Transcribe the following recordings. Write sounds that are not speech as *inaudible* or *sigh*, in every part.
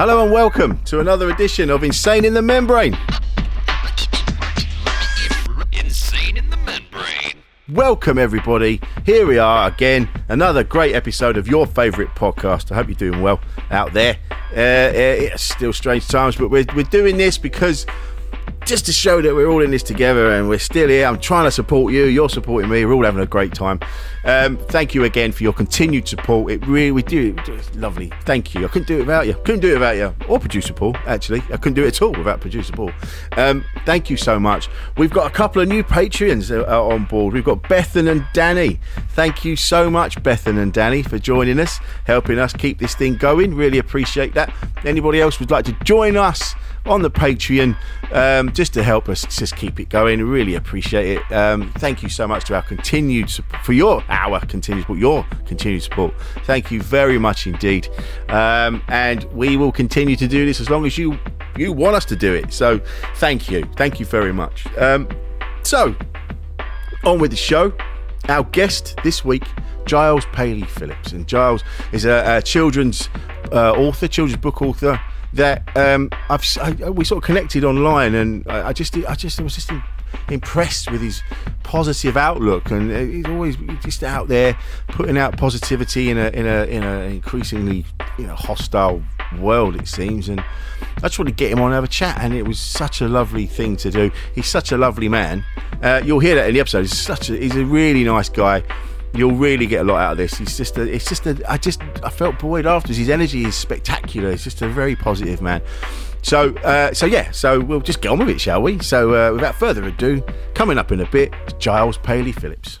Hello and welcome to another edition of Insane in the Membrane. Insane in the membrane. Welcome, everybody. Here we are again, another great episode of your favourite podcast. I hope you're doing well out there. Uh, it's still strange times, but we're, we're doing this because just to show that we're all in this together and we're still here. I'm trying to support you. You're supporting me. We're all having a great time. Um, thank you again for your continued support. It really, we do. It's lovely. Thank you. I couldn't do it without you. Couldn't do it without you. Or producer Paul, actually. I couldn't do it at all without producer Paul. Um, thank you so much. We've got a couple of new Patreons on board. We've got Bethan and Danny. Thank you so much, Bethan and Danny, for joining us, helping us keep this thing going. Really appreciate that. Anybody else would like to join us? On the Patreon um, just to help us just keep it going. Really appreciate it. Um, thank you so much to our continued support, for your our continued support, your continued support. Thank you very much indeed. Um, and we will continue to do this as long as you you want us to do it. So thank you, thank you very much. Um, so on with the show. Our guest this week, Giles Paley Phillips, and Giles is a, a children's uh, author, children's book author that um, I've I, we sort of connected online, and I, I just I just I was just impressed with his positive outlook, and uh, he's always just out there putting out positivity in a in a in a increasingly you know hostile world it seems, and I just wanted to get him on and have a chat, and it was such a lovely thing to do. He's such a lovely man. Uh, you'll hear that in the episode. He's such a he's a really nice guy you'll really get a lot out of this. He's just a, it's just a, I just, I felt buoyed afterwards. His energy is spectacular. He's just a very positive man. So, uh, so yeah, so we'll just get on with it, shall we? So, uh, without further ado, coming up in a bit, Giles Paley Phillips.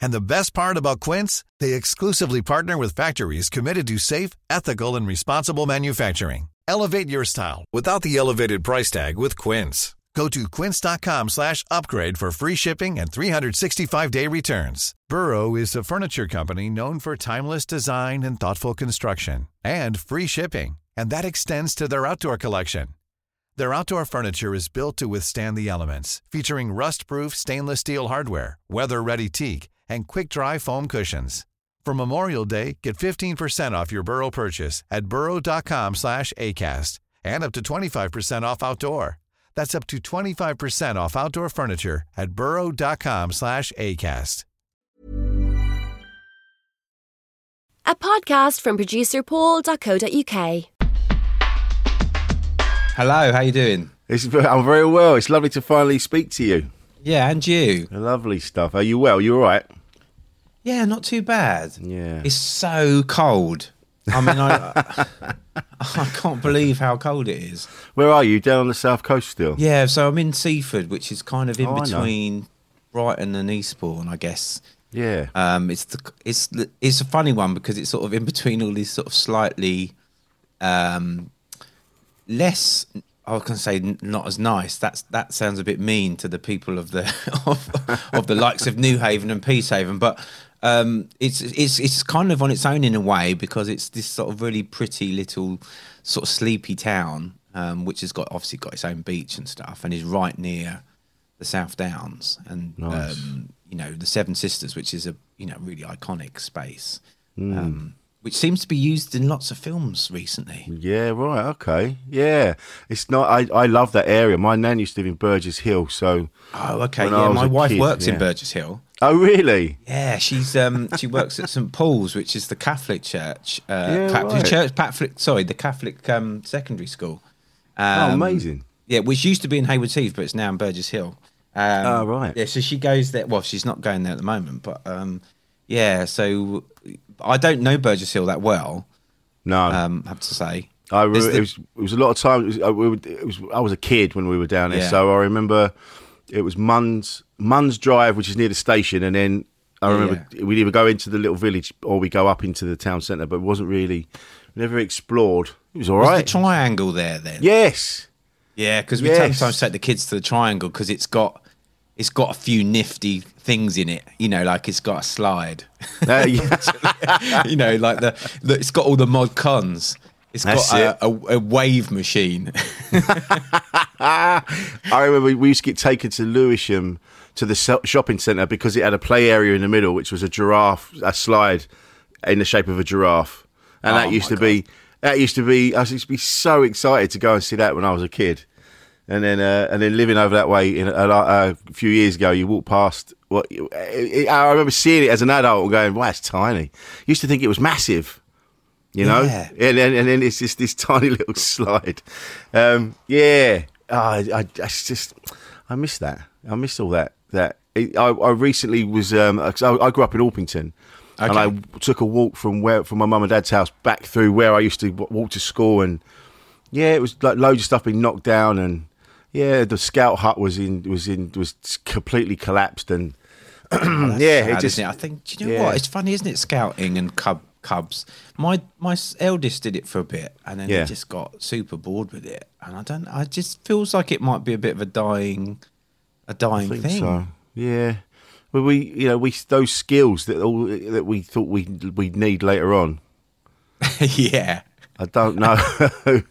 And the best part about Quince, they exclusively partner with factories committed to safe, ethical, and responsible manufacturing. Elevate your style without the elevated price tag with Quince. Go to quince.com slash upgrade for free shipping and 365-day returns. Burrow is a furniture company known for timeless design and thoughtful construction and free shipping, and that extends to their outdoor collection. Their outdoor furniture is built to withstand the elements, featuring rust-proof stainless steel hardware, weather-ready teak, and quick-dry foam cushions. For Memorial Day, get 15% off your Burrow purchase at burrow.com slash ACAST and up to 25% off outdoor. That's up to 25% off outdoor furniture at burrow.com slash ACAST. A podcast from producer paul.co.uk. Hello, how you doing? It's, I'm very well. It's lovely to finally speak to you. Yeah, and you? Lovely stuff. Are you well? You all right? Yeah, not too bad. Yeah. It's so cold. I mean, *laughs* I, I can't believe how cold it is. Where are you? Down on the south coast still? Yeah, so I'm in Seaford, which is kind of in Oh, I know. between Brighton and Eastbourne, I guess. Yeah. Um, it's the, it's the, it's a funny one because it's sort of in between all these sort of slightly um, less. I was going to say not as nice. That's that sounds a bit mean to the people of the *laughs* of, of the likes of Newhaven and Peacehaven, but um, it's it's it's kind of on its own in a way because it's this sort of really pretty little sort of sleepy town, um, which has got obviously got its own beach and stuff, and is right near the South Downs and Nice. um, you know the Seven Sisters, which is a you know really iconic space, Hmm. Which seems to be used in lots of films recently. Yeah, right. Okay. Yeah, it's not. I, I love that area. My nan used to live in Burgess Hill, so. Oh, okay. Yeah, my wife kid, works yeah. in Burgess Hill. Oh, really? Yeah, she's um she works at St Paul's, which is the Catholic church. Uh, Yeah, Catholic right. church, Catholic. Sorry, the Catholic um, secondary school. oh, Um, amazing. Yeah, which used to be in Hayward Heath, but it's now in Burgess Hill. Um, Oh, right. Yeah, so she goes there. Well, she's not going there at the moment, but um, yeah. So I don't know Burgess Hill that well. No, Um, I have to say. I re- the- it was it was a lot of time. It was, uh, we were, it was I was a kid when we were down there, Yeah. so I remember it was Munns Munns Drive, which is near the station, and then I Yeah, remember we'd either go into the little village or we go up into the town centre, but it wasn't really never explored. It was all Was right. the triangle there then? yes, Yeah, because we Yes. sometimes take the kids to the triangle because it's got it's got a few nifty things in it. You know, like it's got a slide. Uh, yeah. *laughs* *laughs* you know, like the, the it's got all the mod cons. It's That's got it. a, a, a wave machine. *laughs* I remember we used to get taken to Lewisham to the shopping centre because it had a play area in the middle, which was a giraffe, a slide in the shape of a giraffe, and Oh that used to be that used to be. I used to be so excited to go and see that when I was a kid, and then uh, and then living over that way in a, a, a few years ago, you walk past. What I remember seeing it as an adult and going, "Wow, it's tiny." Used to think it was massive. You know, Yeah. and then and then it's just this *laughs* tiny little slide. Um, yeah, oh, I, I, just I miss that. I miss all that. That I, I recently was. Um, 'cause I, I grew up in Orpington, and I took a walk from where from my mum and dad's house back through where I used to walk to school, and yeah, it was like loads of stuff being knocked down, and yeah, the scout hut was in was in was completely collapsed, and *clears throat* oh, yeah, Sad, it just it? I think. Do you know yeah. what? It's funny, isn't it? Scouting and cub cubs. My my eldest did it for a bit, and then Yeah. he just got super bored with it. And I don't. I just feels like it might be a bit of a dying, a dying think thing. so. Yeah. Well, we, you know, we those skills that all that we thought we we'd need later on. *laughs* yeah. I don't know. *laughs*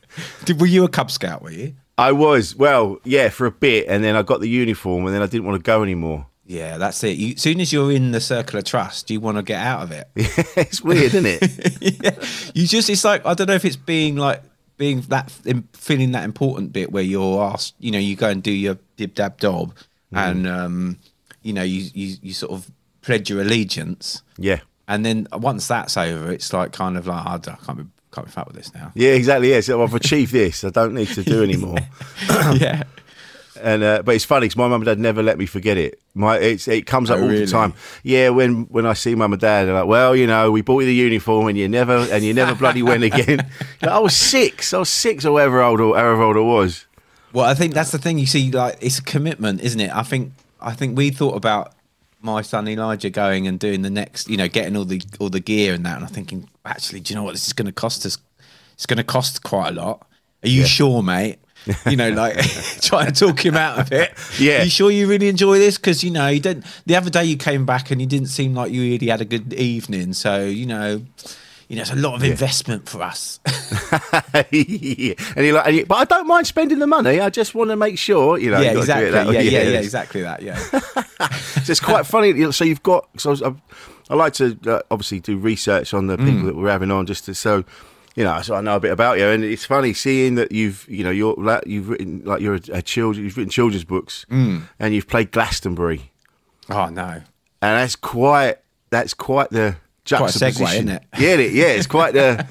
Did, were you a Cub Scout? Were you? I was well, yeah, for a bit, and then I got the uniform, and then I didn't want to go anymore. Yeah, that's it. You, as soon as you're in the circle of trust, you want to get out of it. *laughs* it's weird, isn't it? *laughs* yeah. You just, it's like, I don't know if it's being like, being that, feeling that important bit where you're asked, you know, you go and do your dib dab dob and, um, you know, you, you, you sort of pledge your allegiance. yeah, And then once that's over, it's like kind of like, oh, I can't be, can't be fat with this now. yeah, exactly. Yeah, so I've *laughs* achieved this. I don't need to do anymore. *laughs* yeah. And uh, but it's funny because my mum and dad never let me forget it. My it's, it comes up Oh, all really? the time. Yeah, when when I see mum and dad, they're like, "Well, you know, we bought you the uniform, and you never and you never bloody went again." *laughs* Like, I was six. I was six or whatever old or however old I was. Well, I think that's the thing. You see, like it's a commitment, isn't it? I think I think we thought about my son Elijah going and doing the next, you know, getting all the all the gear and that, and I'm thinking, actually, do you know what? This is going to cost us. It's going to cost quite a lot. Are you sure, mate? You know, like *laughs* trying to talk him out of it. Yeah. Are you sure you really enjoy this? Because you know, you didn't. The other day you came back and you didn't seem like you really had a good evening. So you know, you know, it's a lot of investment for us. yeah. *laughs* And you're like, and you, but I don't mind spending the money. I just want to make sure, you know. yeah, you gotta do exactly. it that Yeah, yeah, yeah, exactly that. Yeah. *laughs* So it's quite funny. you know, So you've got. So I, was, I, I like to uh, obviously do research on the Mm. people that we're having on, just to so. You know, so I know a bit about you, and it's funny seeing that you've, you know, you're you've written like you're a, a children, you've written children's books, Mm. and you've played Glastonbury, oh no. and that's quite, that's quite the Quite a segue, juxtaposition, isn't it? *laughs* Yeah, it- yeah, it's quite the,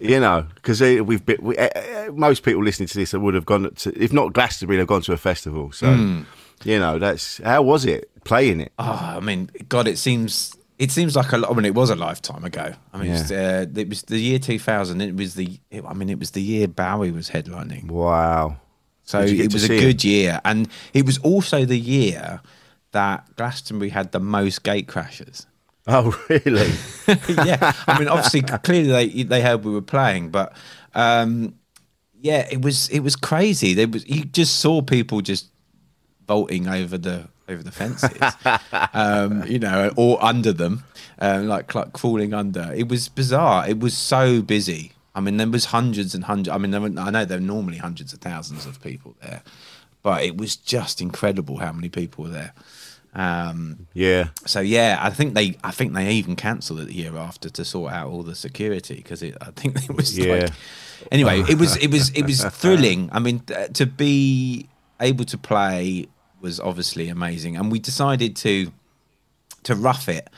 you know, because we've been, we, uh, uh, most people listening to this would have gone to, if not Glastonbury, they've gone to a festival. So, Hmm. you know, that's how was it playing it? Oh, I mean, God, it seems it seems like a lot. I mean, it was a lifetime ago. I mean, it, was, uh, it was the year two thousand. It was the. It, I mean, it was the year Bowie was headlining. Wow. So Did you get it was a good year, and it was also the year that Glastonbury had the most gate crashes. Oh, *laughs* really? *laughs* yeah, I mean, obviously, clearly they they heard we were playing, but um, yeah, it was it was crazy. There was you just saw people just vaulting over the over the fences, *laughs* um, you know, or under them, um, like like falling under. It was bizarre. It was so busy. I mean, there was hundreds and hundreds. I mean, there were, I know there are normally hundreds of thousands of people there, but it was just incredible how many people were there. Um, Yeah. so yeah, I think they, I think they even cancelled it the year after to sort out all the security because I think *laughs* it was Yeah. like. Anyway, it was it was it was *laughs* thrilling. I mean, uh, to be able to play was obviously amazing, and we decided to to rough it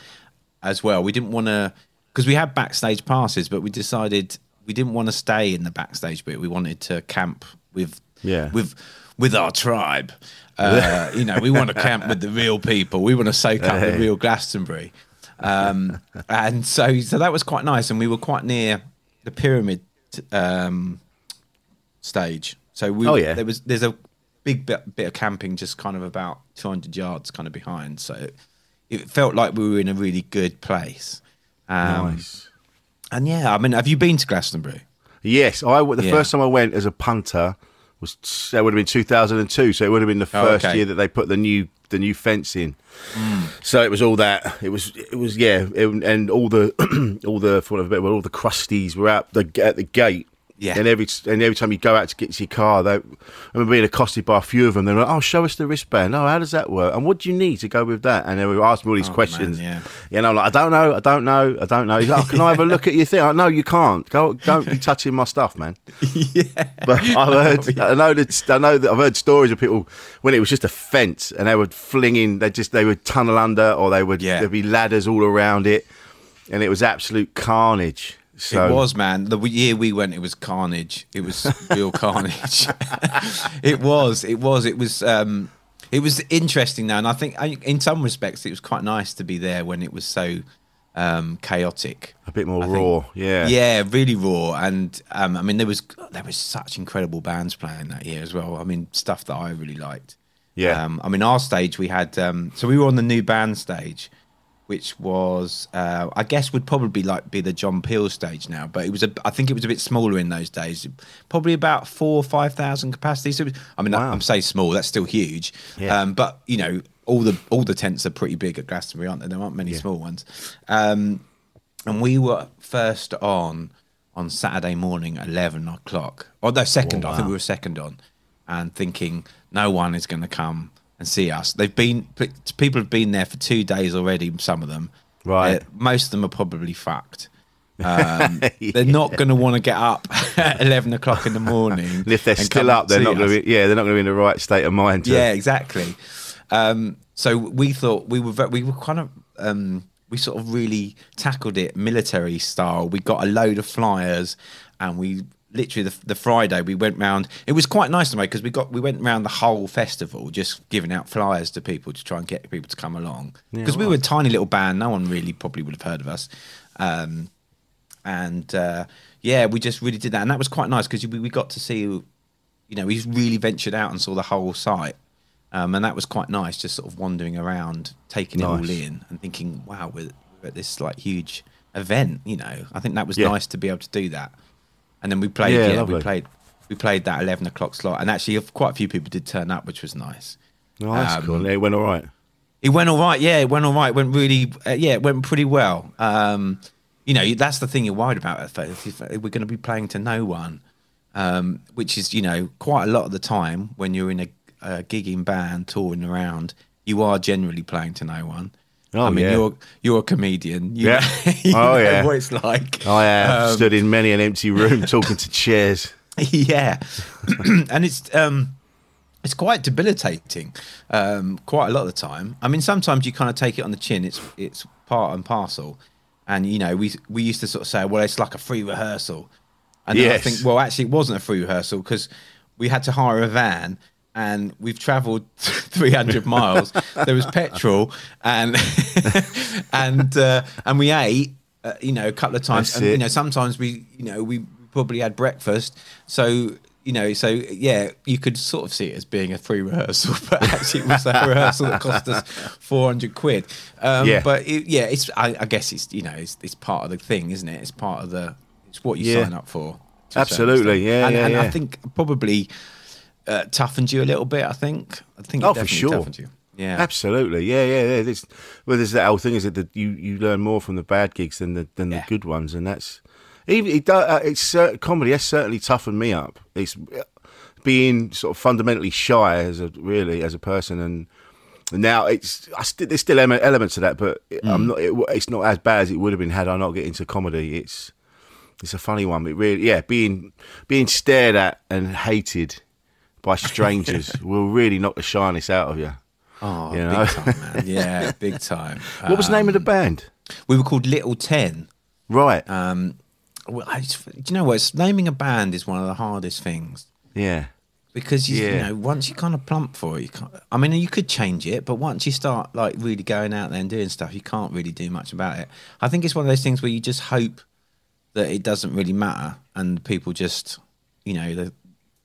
as well. We didn't want to because we had backstage passes, but we decided we didn't want to stay in the backstage bit. We wanted to camp with Yeah. with with our tribe. Uh, you know, we want to camp with the real people. We want to soak up the real Glastonbury. Um, and so, so that was quite nice. And we were quite near the pyramid um, stage. So we, Oh, yeah. there was there's a big bit, bit of camping just kind of about 200 yards kind of behind. So it felt like we were in a really good place. Um, Nice. And yeah, I mean, have you been to Glastonbury? Yes, I the Yeah. first time I went as a punter was that would have been 2002. So it would have been the Oh, first okay. year that they put the new the new fence in. Hmm. So it was all that. It was it was yeah, it, and all the *clears throat* all the for of a word, all the crusties were out the at the gate. Yeah. And every and every time you go out to get to your car, they, I remember being accosted by a few of them. They're like, "Oh, show us the wristband. Oh, how does that work? And what do you need to go with that?" And they were asking me all these Oh, questions. man, yeah. You know, like I don't know, I don't know, I don't know. He's like, oh, can I have a look at your thing? I no, you can't. Go, don't be touching my stuff, man. *laughs* yeah. But I've *laughs* heard, I know that, I know that I've heard stories of people when it was just a fence and they would fling in, they just they would tunnel under or they would Yeah. there'd be ladders all around it, and it was absolute carnage. So it was, man. The year we went, it was carnage. It was real *laughs* carnage. *laughs* it was. It was. It was. Um, it was interesting now, and I think I- in some respects it was quite nice to be there when it was so um, chaotic. a bit more I think- raw. Yeah, Yeah, really raw, and um, I mean there was there was such incredible bands playing that year as well. I mean stuff that I really liked. Yeah. Um, I mean our stage we had um, so we were on the new band stage, which was uh, I guess would probably like be the John Peel stage now, but it was a I think it was a bit smaller in those days, probably about four or five thousand capacity. So it was, I mean Wow. I'm saying small, that's still huge, Yeah. um, but you know all the all the tents are pretty big at Glastonbury, aren't there? There aren't many small ones. Um, and we were first on on Saturday morning eleven o'clock. Or no, second. I think we were second on, and thinking no one is going to come and see us. They've been people have been there for two days already. Some of them, Right. Uh, most of them are probably fucked. *laughs* Um, They're not going to want to get up at *laughs* eleven o'clock in the morning. And if they're and still up, they're not going to be. Yeah, they're not going to be in the right state of mind. To, Yeah, exactly. Um, so we thought we were ve- we were kind of um, we sort of really tackled it military style. We got a load of flyers, and we literally the, the Friday we went round. It was quite nice to me because we got we went round the whole festival just giving out flyers to people to try and get people to come along because we were a tiny little band. No one really probably would have heard of us. Um, and uh, yeah, we just really did that, and that was quite nice because we, we got to see, you know, we really ventured out and saw the whole site, um, and that was quite nice, just sort of wandering around, taking it all in, and thinking, wow, we're, we're at this like huge event, you know. I think that was Yeah. nice to be able to do that, and then we played, Yeah, yeah, we played, we played that eleven o'clock slot, and actually, quite a few people did turn up, which was nice. Oh, that's Um, cool. It went all right. It went all right. Yeah, it went all right. It went really, uh, yeah, it went pretty well. Um, you know, that's the thing you're worried about. We're going to be playing to no one, um, which is, you know, quite a lot of the time when you're in a, a gigging band touring around, you are generally playing to no one. Oh, I mean, yeah. you're you're a comedian. You, Yeah. *laughs* you Oh, know yeah. what it's like. I have Um, stood in many an empty room *laughs* talking to chairs. yeah, *clears throat* and it's um, it's quite debilitating. Um, quite a lot of the time. I mean, sometimes you kind of take it on the chin. It's it's part and parcel. And you know, we we used to sort of say, well, it's like a free rehearsal. And then I think, well, actually, it wasn't a free rehearsal because we had to hire a van. And we've travelled *laughs* 300 miles. There was petrol, and *laughs* and uh, and we ate, uh, you know, a couple of times. That's and, you know, sometimes we, you know, we probably had breakfast. So, you know, so yeah, you could sort of see it as being a free rehearsal, *laughs* but actually it was a rehearsal that cost us 400 quid. Um, Yeah. But it, yeah, it's, I, I guess it's, you know, it's, it's part of the thing, isn't it? It's part of the, it's what you Yeah. sign up for to a certain Absolutely, yeah, and, yeah, and I think probably uh, toughened you a little bit. I think. I think. It Oh, for sure. Toughened you. Yeah. Absolutely, yeah, yeah, yeah. Well, there's that whole thing is that you you learn more from the bad gigs than the than Yeah. the good ones, and that's even it. Uh, it's uh, comedy has certainly toughened me up. It's uh, being sort of fundamentally shy as a really as a person, and now it's I st- there's still elements of that, but Mm. I'm not. It, it's not as bad as it would have been had I not get into comedy. It's it's a funny one, but really, yeah, being being stared at and hated by *laughs* strangers will really knock the shyness out of you. Oh, You know? big time, man. *laughs* Yeah, big time. What was the name of the Um, band? We were called Little Ten. Right. Um, well, I do you know what? It's, naming a band is one of the hardest things yeah. because you, you know once you kind of plump for it, you can't. I mean, you could change it, but once you start like really going out there and doing stuff, you can't really do much about it. I think it's one of those things where you just hope that it doesn't really matter, and people just, you know, the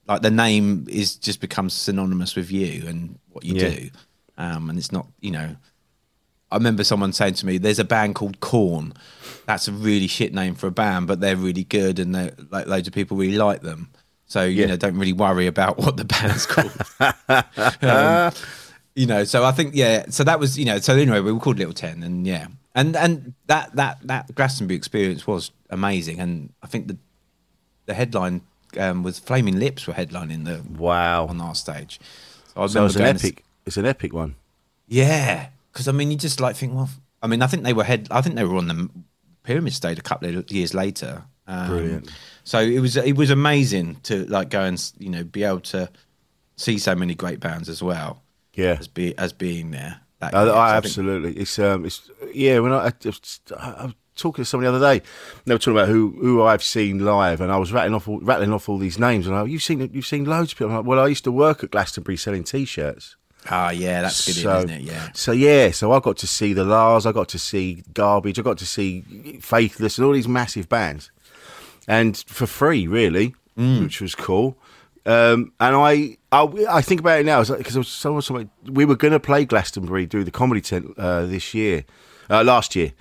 like the name is just becomes synonymous with you and what you Yeah. do, um, and it's not, you know. I remember someone saying to me, "There's a band called Korn. That's a really shit name for a band, but they're really good, and they like loads of people really like them. So you Yeah. know, don't really worry about what the band's *laughs* called. um, you know, so I think yeah. So that was you know. So anyway, we were called Little Ten, and yeah, and and that that that Glastonbury experience was amazing, and I think the the headline um, was Flaming Lips were headlining the Wow. on our stage. So I So it's an going to- epic. It's an epic one. yeah, because I mean, you just like think, well, I mean, I think they were head. I think they were on the pyramid stage a couple of years later. Um, Brilliant. So it was it was amazing to like go and you know be able to see so many great bands as well Yeah. as be as being there. That I, I think- absolutely. It's um. It's yeah. When I, I, just, I, talking to somebody the other day, they were talking about who who I've seen live, and I was rattling off all, rattling off all these names, and I, you've seen you've seen loads of people. I'm like, well, I used to work at Glastonbury selling T-shirts. Ah, yeah, that's good, so, isn't it? Yeah. So yeah, so I got to see the La's, I got to see Garbage, I got to see Faithless, and all these massive bands, and for free, really, Mm. which was cool. Um, and I, I, I think about it now because I was someone, someone, we were going to play Glastonbury, do the comedy tent uh, this year, uh, last year.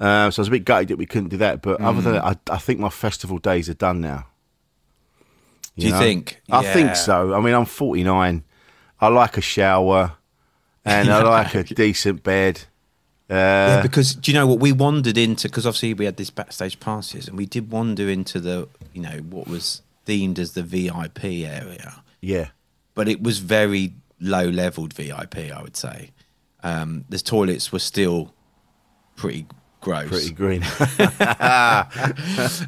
Um, so I was a bit gutted that we couldn't do that. But other Mm. than that, I, I think my festival days are done now. Do you think? I Yeah. think so. I mean, I'm 49. I like a shower, and I *laughs* like a decent bed. Uh, Yeah, because do you know what we wandered into? Because obviously we had this backstage passes, and we did wander into the you know what was deemed as the VIP area. yeah, but it was very low leveled VIP, I would say. Um, the toilets were still pretty gross. pretty green. *laughs* *laughs*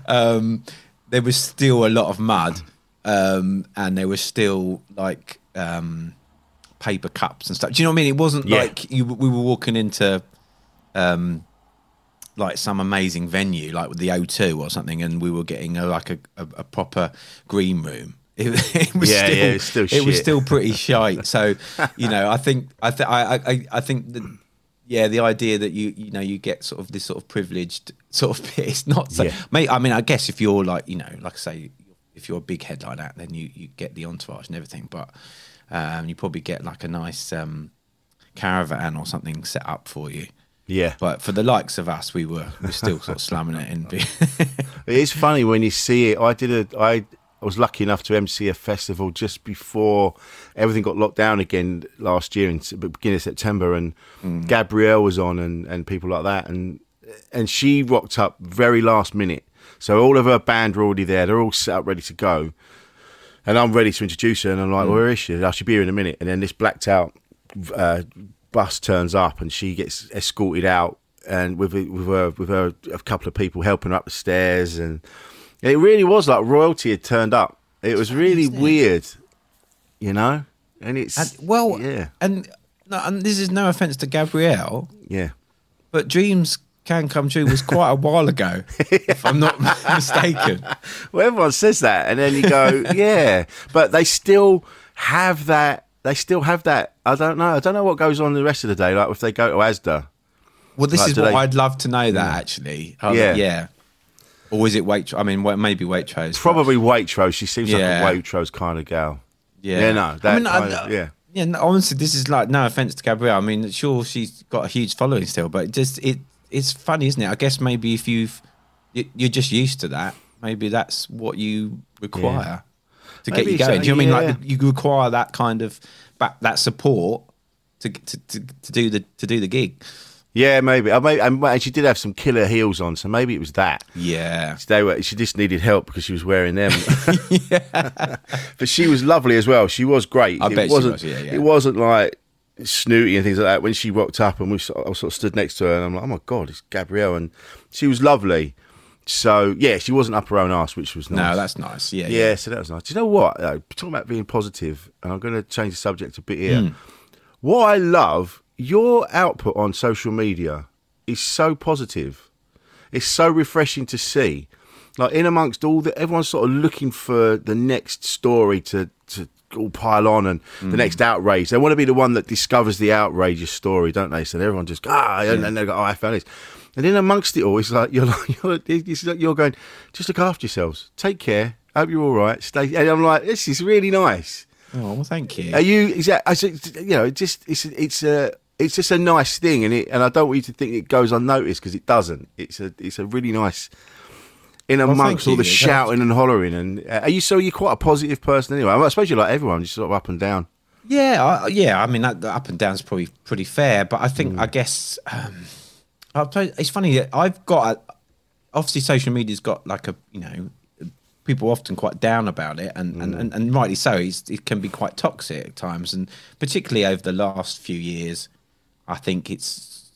Um, there was still a lot of mud, um, and there was still like um, paper cups and stuff. Do you know what I mean? It wasn't Yeah. like you, we were walking into um, like some amazing venue, like with the O2 or something, and we were getting a, like a, a, a proper green room. *laughs* It, it was Yeah, still, yeah, it's still it was still pretty shite. So, you know, I think I th- I, I I think that yeah, the idea that you you know you get sort of this sort of privileged sort of *laughs* bit. It's not so. Yeah. Mate, I mean, I guess if you're like you know, like I say, if you're a big headline act, then you you get the entourage and everything. But um, you probably get like a nice um, caravan or something set up for you. yeah, But for the likes of us, we were we are still sort of slamming it in. *laughs* *laughs* it is funny when you see it. I did a. I was lucky enough to MC a festival just before everything got locked down again last year in s- beginning of September, and Gabrielle was on and and people like that, and and she rocked up very last minute. So all of her band were already there. They're all set up, ready to go. And I'm ready to introduce her, and I'm like, "Where is she? I should be here in a minute." And then this blacked out uh, bus turns up, and she gets escorted out, and with with her with her a couple of people helping her up the stairs, and it really was like royalty had turned up. It was really weird, you know. And it's and, well, yeah, and no, and this is no offense to Gabrielle, yeah, but dreams can come true was quite a while ago, *laughs* if I'm not *laughs* mistaken. Well, everyone says that, and then you go, yeah, but they still have that. They still have that. I don't know. I don't know what goes on the rest of the day. Like if they go to Asda, Well, this Like, is what they- I'd love to know. That actually, Uh, Yeah. yeah. Or is it Waitrose? I mean, maybe Waitrose. probably Waitrose. She seems Yeah. like a Waitrose kind of gal. Yeah, Yeah, no, that I mean, I- of- yeah. yeah. No, honestly, this is like no offense to Gabrielle. I mean, sure, she's got a huge following still, but it just it it's funny, isn't it? I guess maybe if you've you- you're just used to that, maybe that's what you require to get Maybe you so, going. Do you know I mean? yeah. Like you require that kind of back, that support to, to to to do the to do the gig. Yeah, maybe. I may, and she did have some killer heels on, so maybe it was that. Yeah. They were, she just needed help because she was wearing them. *laughs* but she was lovely as well. She was great. I it bet she wasn't, was, yeah, yeah. It wasn't like snooty and things like that. When she rocked up and we sort, I sort of stood next to her and I'm like, oh my god, it's Gabrielle, and she was lovely. So yeah, she wasn't up her own ass, which was nice. No, that's nice. Yeah. yeah, so that was nice. Do you know what? though? talking about being positive, and I'm going to change the subject a bit here. Hmm. What I love, your output on social media is so positive. It's so refreshing to see. Like in amongst all the, everyone's sort of looking for the next story to to all pile on and Hmm. the next outrage. They want to be the one that discovers the outrageous story, don't they? So everyone just ah, and then they go, oh, I found this. And then amongst it all, it's like *laughs* you're like you're, it's like you're going, just look after yourselves, take care, hope you're all right, stay. And I'm like, this is really nice. Oh well, thank you. Are you? Is that? I you know, just it's it's a it's just a nice thing, and it and I don't want you to think it goes unnoticed because it doesn't. It's a it's a really nice. In amongst all the shouting and hollering, and uh, are you so you're quite a positive person anyway? I suppose you're like everyone, just sort of up and down. Yeah, I, yeah. I mean, that, the up and down is probably pretty fair, but I Mm. think, I guess, um, you- it's funny. that I've got a, obviously social media's got like a you know people are often quite down about it, and and, and, and rightly so. It's, it can be quite toxic at times, and particularly over the last few years, I think it's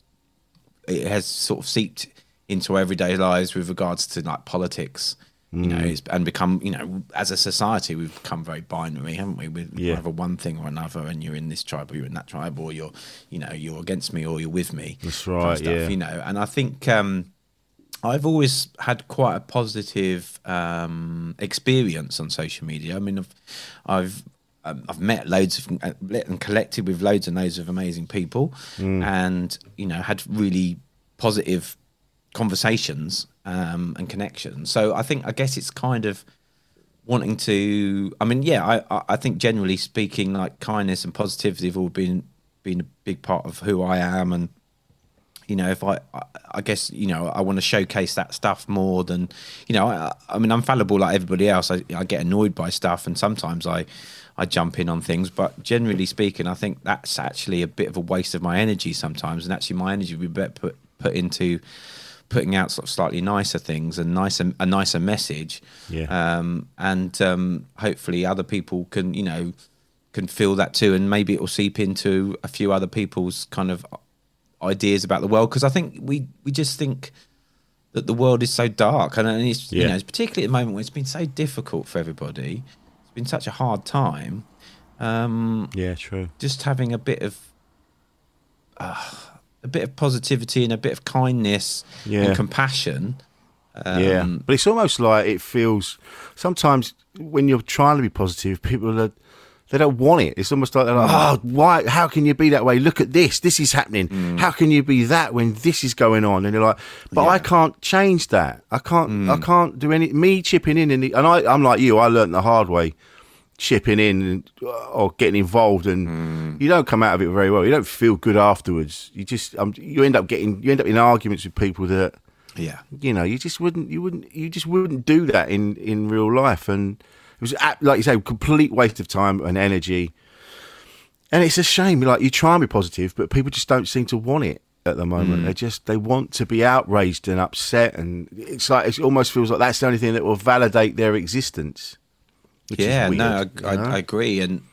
it has sort of seeped into everyday lives with regards to like politics. You know, and become you know, as a society, we've become very binary, haven't we? With Yeah. either one thing or another, and you're in this tribe or you're in that tribe, or you're, you know, you're against me or you're with me. That's right, stuff, yeah. You know, and I think um, I've always had quite a positive um, experience on social media. I mean, I've I've um, I've met loads of uh, and collected with loads and loads of amazing people, Mm. and you know had really positive conversations um, and connections. So I think I guess it's kind of wanting to. I mean, yeah, I I- think generally speaking, like kindness and positivity have all been been a big part of who I am and you know, if I, I, I guess, you know, I want to showcase that stuff more than, you know, I, I mean, I'm fallible like everybody else. I, I get annoyed by stuff, and sometimes I, I jump in on things. But generally speaking, I think that's actually a bit of a waste of my energy sometimes, and actually my energy would be better put put into putting out sort of slightly nicer things and nicer a nicer message. Yeah. Um, and um, hopefully other people can, you know, can feel that too, and maybe it will seep into a few other people's kind of ideas about the world because I think we we just think that the world is so dark and, it's you know it's particularly at the moment when it's been so difficult for everybody been such a hard time um Yeah, true. just having a bit of uh, a bit of positivity and a bit of kindness Yeah. and compassion yeah, um, but it's almost like it feels sometimes when you're trying to be positive, people are they don't want it. It's almost like they're like, ah. oh, why? How can you be that way? Look at this. This is happening. Mm. How can you be that when this is going on? And you're like, but I can't change that. I can't. Mm. I can't do any. Me chipping in, the, and I, I'm like you. I learned the hard way. Chipping in and, uh, or getting involved, and mm. you don't come out of it very well. You don't feel good afterwards. You just um, you end up getting you end up in arguments with people that yeah you know, you just wouldn't, you wouldn't, you just wouldn't do that in in real life, and was like you say, a complete waste of time and energy. And it's a shame, like you try and be positive, but people just don't seem to want it at the moment. They just they want to be outraged and upset, and it's like it almost feels like that's the only thing that will validate their existence. yeah, no, I, I? I agree. And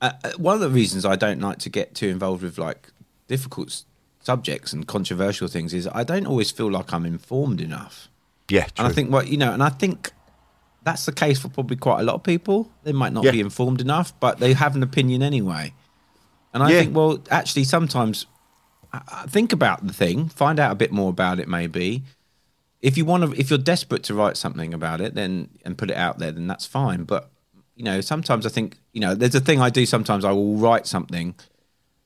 uh, uh, one of the reasons I don't like to get too involved with like difficult subjects and controversial things is I don't always feel like I'm informed enough. yeah, And I think what you know, and I think that's the case for probably quite a lot of people. They might not Yeah. be informed enough, but they have an opinion anyway. And I Yeah. think, well, actually, sometimes I- think about the thing, find out a bit more about it. Maybe if you want to, if you're desperate to write something about it, then and put it out there, then that's fine. But you know, sometimes I think you know, there's a thing I do. Sometimes I will write something,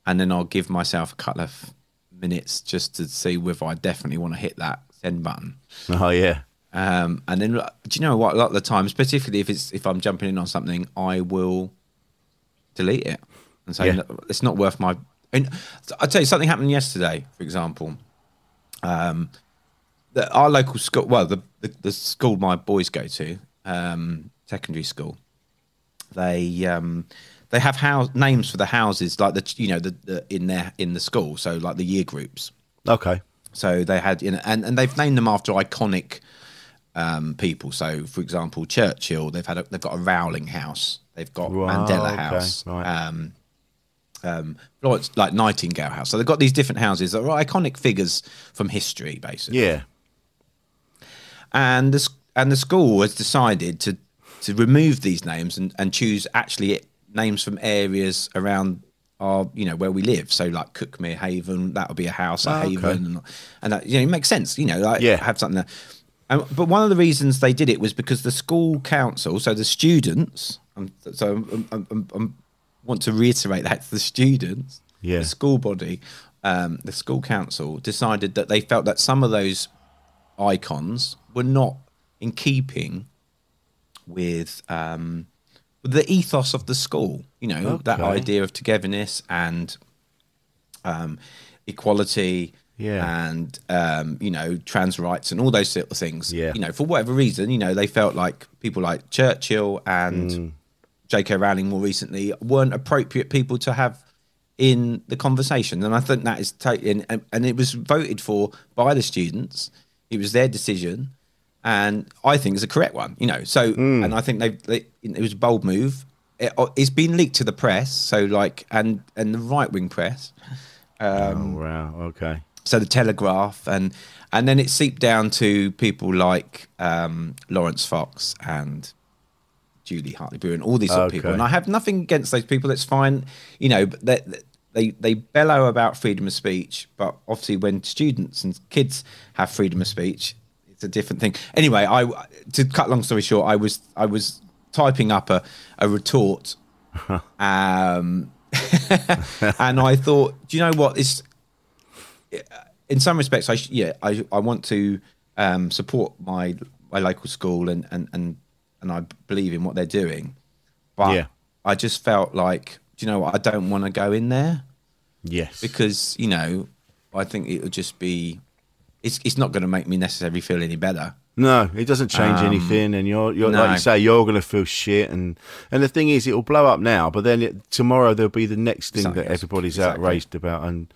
and then I'll give myself a couple of minutes just to see whether I definitely want to hit that send button. oh yeah, Um, and then, do you know what? A lot of the times, particularly if it's if I'm jumping in on something, I will delete it and say Yeah. "No, it's not worth my. And I'll tell you something happened yesterday, for example. Um, the, our local school, well, the, the the school my boys go to, um, secondary school, they um, they have house names for the houses, like the you know the, the in their in the school, so like the year groups. Okay. So they had, you know, and, and they've named them after iconic um, people. So, for example, Churchill, they've had a, they've got a Rowling House, they've got Right, Mandela okay, House, right. um, um, Florence, like Nightingale House. So they've got these different houses that are iconic figures from history, basically. Yeah. And the and the school has decided to to remove these names and, and choose actually names from areas around our you know where we live. So like Cuckmere Haven, that would be a house Oh, okay. Haven, and, and that, you know it makes sense. You know, like Yeah. have something there. Um, but one of the reasons they did it was because the school council, so the students, um, so I'm want to reiterate that to the students, Yeah. the school body, um, the school council decided that they felt that some of those icons were not in keeping with um, the ethos of the school. You know, that idea of togetherness and um, equality. Yeah. And um, you know, trans rights and all those sort of things. Yeah. You know, for whatever reason, you know, they felt like people like Churchill and Mm. J.K. Rowling more recently weren't appropriate people to have in the conversation, and I think that is totally and, and, it was voted for by the students. It was their decision, and I think it's a correct one. You know, so Mm. and I think they, they it was a bold move. It, it's been leaked to the press, so like and and the right wing press. Um, oh, wow. Okay. So the Telegraph, and and then it seeped down to people like um, Laurence Fox and Julie Hartley Brewer and all these of people. And I have nothing against those people. It's fine, you know. But they, they they bellow about freedom of speech, but obviously when students and kids have freedom of speech, it's a different thing. Anyway, I to cut long story short, I was I was typing up a a retort. *laughs* um, *laughs* and I thought, do you know what? It's in some respects, I sh- yeah, I I want to um, support my my local school and and and and I believe in what they're doing, but Yeah. I just felt like, do you know what? I don't want to go in there Yes. because you know I think it would just be. It's, it's not going to make me necessarily feel any better. No, it doesn't change Um, anything, and you're, you're no. like you say, you're going to feel shit, and and the thing is, it'll blow up now, but then it, tomorrow there'll be the next thing Something that else. everybody's Exactly. Outraged about, and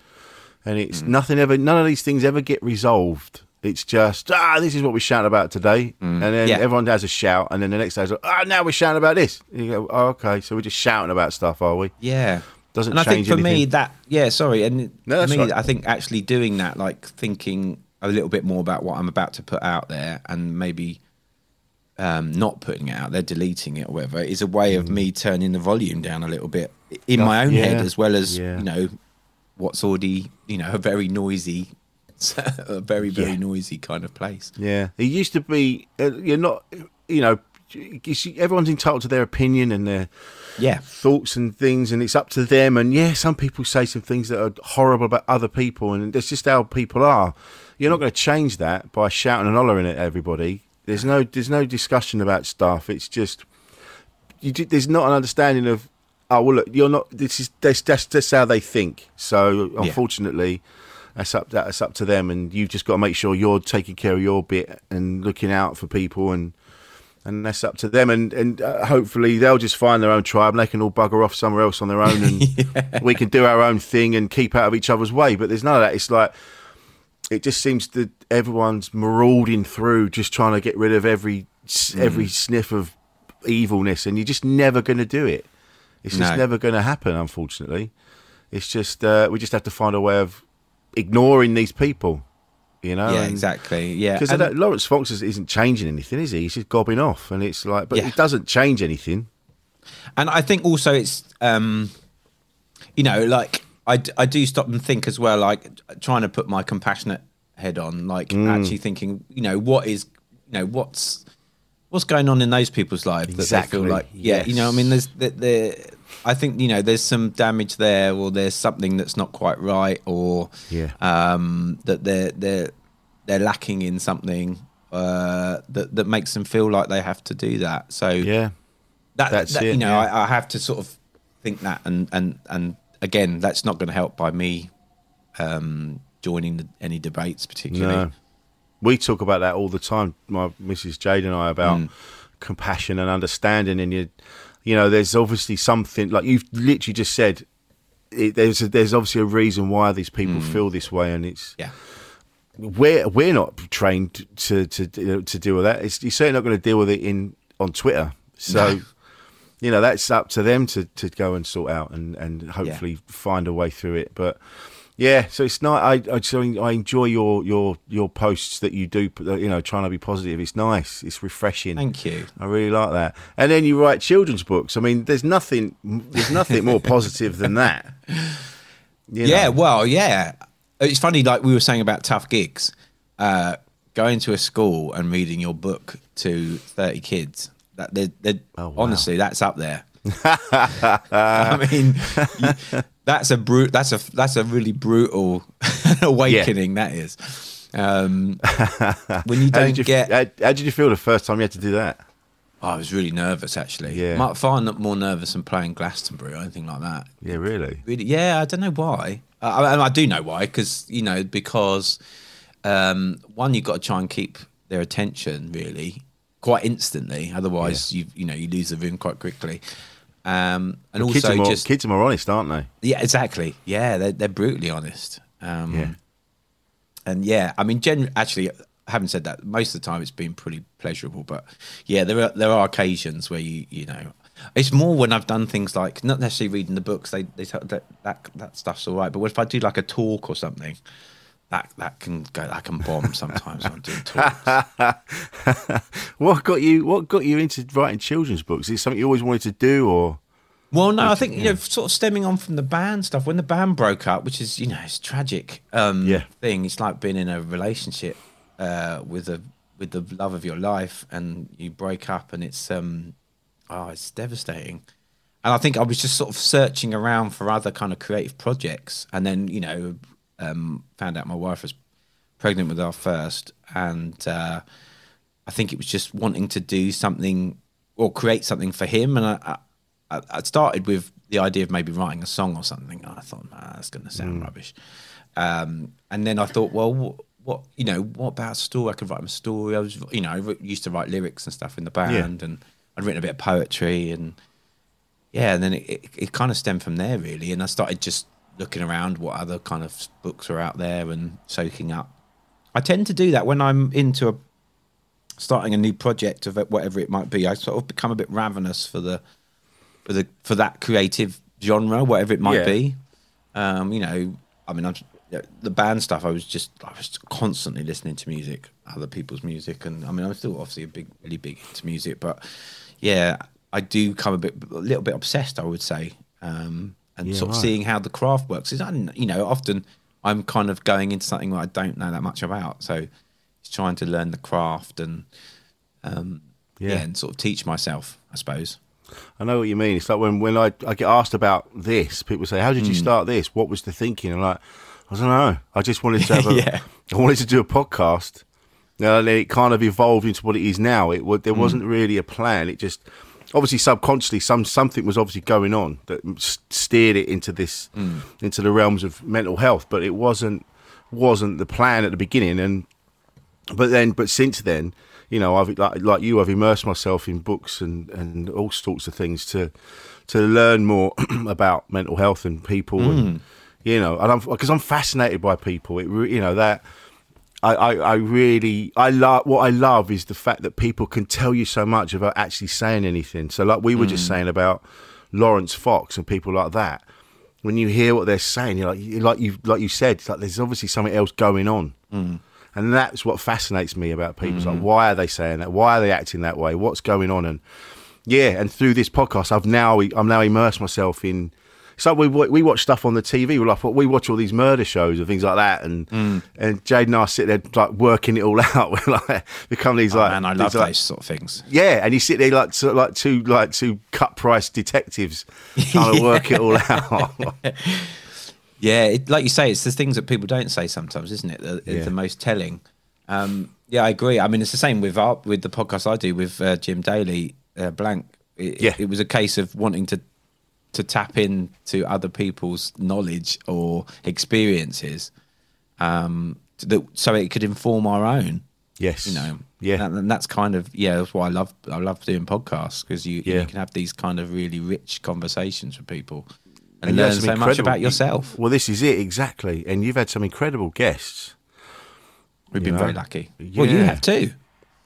and it's nothing ever, none of these things ever get resolved. It's just ah, this is what we shout about today, and then Mm. Yeah. everyone has a shout, and then the next day's like, ah, now we're shouting about this. And you go, oh, okay, so we're just shouting about stuff, are we? Yeah. Doesn't and I think for me that yeah, sorry, and No, for me, right. I think actually doing that, like thinking a little bit more about what I'm about to put out there, and maybe um, not putting it out there, deleting it or whatever, is a way of me turning the volume down a little bit in my own head Mm. As well as Yeah. you know what's already you know a very noisy, *laughs* a very very Yeah. noisy kind of place. Yeah, it used to be. Uh, you're not, you know, everyone's entitled to their opinion and their Yeah, thoughts and things, and it's up to them. And yeah, some people say some things that are horrible about other people, and that's just how people are. You're not going to change that by shouting and hollering at everybody. There's no, there's no discussion about stuff. It's just, you, there's not an understanding of. Oh well, look, you're not. This is that's that's, that's how they think. So unfortunately, that's up that's up to them, and you've just got to make sure you're taking care of your bit and looking out for people and and that's up to them. And and uh, hopefully they'll just find their own tribe and they can all bugger off somewhere else on their own, and *laughs* we can do our own thing and keep out of each other's way. But there's none of that. It's like it just seems that everyone's marauding through, just trying to get rid of every s every sniff of evilness, and you're just never going to do it. It's just No. never going to happen, unfortunately. It's just uh, we just have to find a way of ignoring these people. You know, yeah, and- exactly. Yeah, because Laurence Fox is- isn't changing anything, is he? He's just gobbing off, and it's like, but Yeah. it doesn't change anything. and I think also it's um, you know, like I, d- I do stop and think as well, like trying to put my compassionate head on, like Mm. actually thinking, you know, what is, you know, what's what's going on in those people's lives that they feel like, yeah, you know, I mean, there's there, there, I think you know, there's some damage there, or there's something that's not quite right, or Yeah. um, that they're they're they're lacking in something. Uh, that that makes them feel like they have to do that. So Yeah, that, That's that- it, you know yeah. I, I have to sort of think that and and and again that's not going to help by me um joining the, any debates particularly no, we talk about that all the time. My Mrs. Jade and I about Mm. compassion and understanding, and you, you know, there's obviously something like you've literally just said. It, there's a, there's obviously a reason why these people feel this way, and it's Mm. Yeah. we're we're not trained to to to deal with that. It's, you're certainly not going to deal with it in on Twitter. So, No. you know, that's up to them to, to go and sort out and and hopefully find a way through it. But yeah, so it's not. I I, so I enjoy your your your posts that you do. You know, trying to be positive. It's nice. It's refreshing. Thank you. I really like that. And then you write children's books. I mean, there's nothing there's nothing more positive than that. *laughs* You Yeah, well, yeah. It's funny, like we were saying about tough gigs. Uh, going to a school and reading your book to thirty kids. That they're, they're, Oh, wow. honestly, that's up there. *laughs* *laughs* I mean, you- that's a brute. That's a that's a really brutal *laughs* awakening. That is. Um, when you *laughs* don't you, get, how, how did you feel the first time you had to do that? I was really nervous actually. Yeah. Might find that more nervous than playing Glastonbury or anything like that. Yeah, really. Really? Yeah, I don't know why. I, I, I do know why because you know because um, one you've got to try and keep their attention really quite instantly. Otherwise, you you know you lose the room quite quickly. Um, and kids, also are more, just kids are more honest, aren't they? yeah, exactly. Yeah, they're they're brutally honest. Um, Yeah. and yeah, I mean, gen- actually, having said that, most of the time it's been pretty pleasurable. But yeah, there are there are occasions where you you know, it's more when I've done things like not necessarily reading the books. They they tell that that that stuff's all right. But if I do like a talk or something, that that can go that can bomb sometimes when I'm doing *laughs* talks. What got you? What got you into writing children's books? Is it something you always wanted to do, or Well, no, I think you know, sort of stemming on from the band stuff. When the band broke up, which is you know, it's tragic. Um, Yeah. thing. It's like being in a relationship uh, with a with the love of your life, and you break up, and it's um, oh, it's devastating. And I think I was just sort of searching around for other kind of creative projects, and then you know, um, found out my wife was pregnant with our first, and uh, I think it was just wanting to do something or create something for him. And I, I, I started with the idea of maybe writing a song or something. And I thought, nah, that's going to sound rubbish. Um, and then I thought, well, what, what, you know, what about a story? I could write a story. I was, you know, I used to write lyrics and stuff in the band, and I'd written a bit of poetry, and yeah, and then it, it, it kind of stemmed from there really. And I started just looking around what other kind of books are out there and soaking up. I tend to do that when I'm into a starting a new project of whatever it might be. I sort of become a bit ravenous for the for the for that creative genre, whatever it might Yeah. be. Um, you know, I mean, I'm, the band stuff. I was just I was constantly listening to music, other people's music, and I mean, I'm still obviously a big, really big into music, but yeah, I do come a bit, a little bit obsessed, I would say, um, and Yeah, sort of right. seeing how the craft works. Is you know, often I'm kind of going into something that I don't know that much about, so it's trying to learn the craft and um, yeah. Yeah. and sort of teach myself, I suppose. I know what you mean. It's like when, when I, I get asked about this, people say, "How did you start this? What was the thinking?" I'm like, I don't know. I just wanted to have a, *laughs* Yeah. I wanted to do a podcast. Uh, and then it kind of evolved into what it is now. It there Hmm. wasn't really a plan. It just obviously subconsciously some something was obviously going on that steered it into this Hmm. into the realms of mental health. But it wasn't wasn't the plan at the beginning. And but then but since then you know i've like, like you i've immersed myself in books and and all sorts of things to to learn more *clears throat* about mental health and people and you know and i'm because i'm fascinated by people it you know that I, I, I really I love what I love is the fact that people can tell you so much about actually saying anything. So like we were just mm. saying about Laurence Fox and people like that. When you hear what they're saying, you're like you like you like you said, it's like there's obviously something else going on. Mm. And that's what fascinates me about people. It's like, mm. why are they saying that? Why are they acting that way? What's going on? And yeah, and through this podcast, I've now I'm now immersed myself in. So we we watch stuff on the TV. We're like, we watch all these murder shows and things like that, and Mm. and Jade and I sit there like working it all *laughs* out. We're like become these like, and I these, love like- those sort of things. yeah, and you sit there like sort of like two like two cut price detectives trying to *laughs* work it all out. *laughs* Yeah, it, like you say, it's the things that people don't say sometimes, isn't it? The, Yeah. the most telling. Um, yeah, I agree. I mean, it's the same with our, with the podcast I do with uh, Jim Daly, uh, Blank. It, Yeah. it was a case of wanting to to tap into other people's knowledge or experiences, um, that, so it could inform our own. Yes. You know, Yeah. and, and that's kind of yeah. That's why I love I love doing podcasts because you Yeah. you can have these kind of really rich conversations with people and, And learn so much about yourself. Well, this is it exactly, and you've had some incredible guests. We've you been know? very lucky. Well, you have too.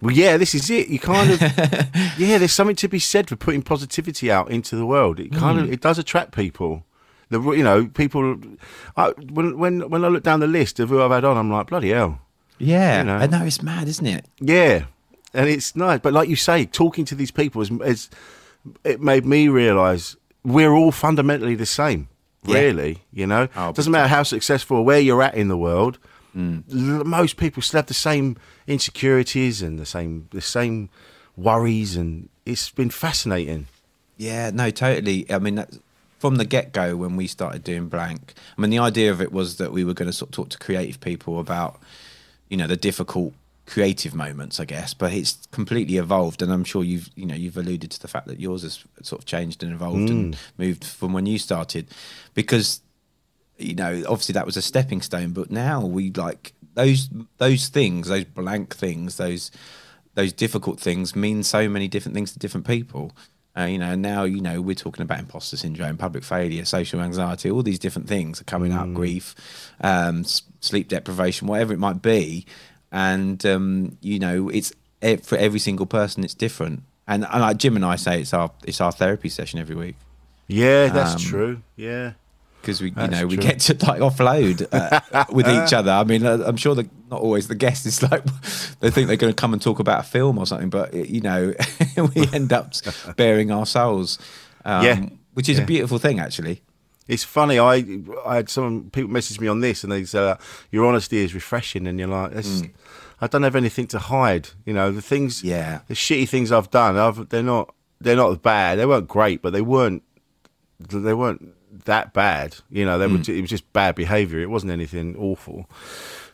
Well, yeah, this is it. You kind of, *laughs* yeah, there's something to be said for putting positivity out into the world. It kind Hmm. of, it does attract people. The, you know, people. I, when when when I look down the list of who I've had on, I'm like, bloody hell, Yeah, You know. I know it's mad, isn't it? yeah, and it's nice. But like you say, talking to these people is, is it made me realise we're all fundamentally the same. Yeah. Really, you know, Oh, doesn't matter how successful or where you're at in the world. Mm. Most people still have the same insecurities and the same the same worries, and it's been fascinating. Yeah, no, totally. I mean, from the get go, when we started doing blank, I mean, the idea of it was that we were going to sort of talk to creative people about, you know, the difficult creative moments, I guess. But it's completely evolved, and I'm sure you've, you know, you've alluded to the fact that yours has sort of changed and evolved and moved from when you started, because, you know, obviously that was a stepping stone, but now we like those those things, those blank things, those those difficult things mean so many different things to different people. Uh, you know, now you know we're talking about imposter syndrome, public failure, social anxiety, all these different things are coming up, grief, um, s- sleep deprivation, whatever it might be, and um, you know it's for every single person it's different. And, and like Jim and I say, it's our it's our therapy session every week Yeah, that's Um, true. Yeah, because we you That's know we get to like offload uh, *laughs* with each other. I mean, I'm sure that not always the guest is like *laughs* they think they're going to come and talk about a film or something, but you know *laughs* we end up bearing our souls. Um, Yeah. which is Yeah. a beautiful thing, actually. it's funny. I I had some people message me on this, and they said uh, your honesty is refreshing, and you're like, it's, I don't have anything to hide. You know, the things, Mm. Yeah. the shitty things I've done, I've, they're not they're not bad. They weren't great, but they weren't they weren't that bad. You know, they were. Mm. It was just bad behaviour. It wasn't anything awful.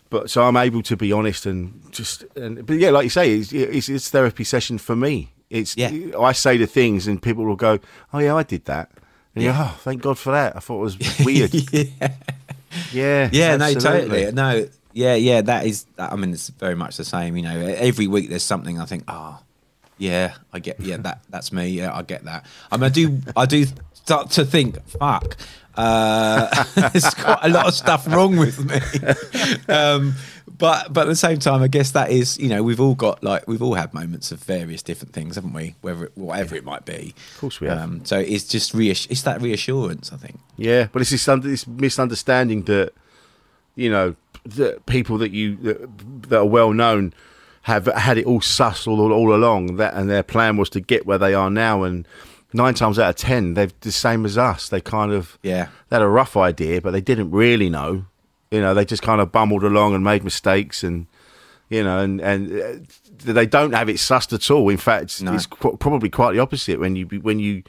But so I'm able to be honest and just. And, but yeah, like you say, it's, it's, it's therapy session for me. It's Yeah. I say the things and people will go, "Oh yeah, I did that." And yeah. oh, thank God for that. I thought it was weird. *laughs* yeah, yeah, yeah, no, totally, no, yeah, yeah. That is, I mean, it's very much the same. You know, every week there's something I think, oh, yeah, I get, yeah, *laughs* that that's me. Yeah, I get that. I mean, I do, I do start to think, fuck, uh, *laughs* there's quite a lot of stuff wrong with me. *laughs* Um, but but at the same time, I guess that is, you know, we've all got like we've all had moments of various different things, haven't we? Whether it, whatever it might be. Of course we have. Um, so it's just reass- it's that reassurance, I think. Yeah, but it's this, under- this misunderstanding that you know that people that you that, that are well known have had it all sus all, all along. That and their plan was to get where they are now. And nine times out of ten, they're the same as us. They kind of Yeah. they had a rough idea, but they didn't really know. You know, they just kind of bumbled along and made mistakes and. You know, and and uh, they don't have it sussed at all. In fact, No. it's qu- probably quite the opposite. When you when you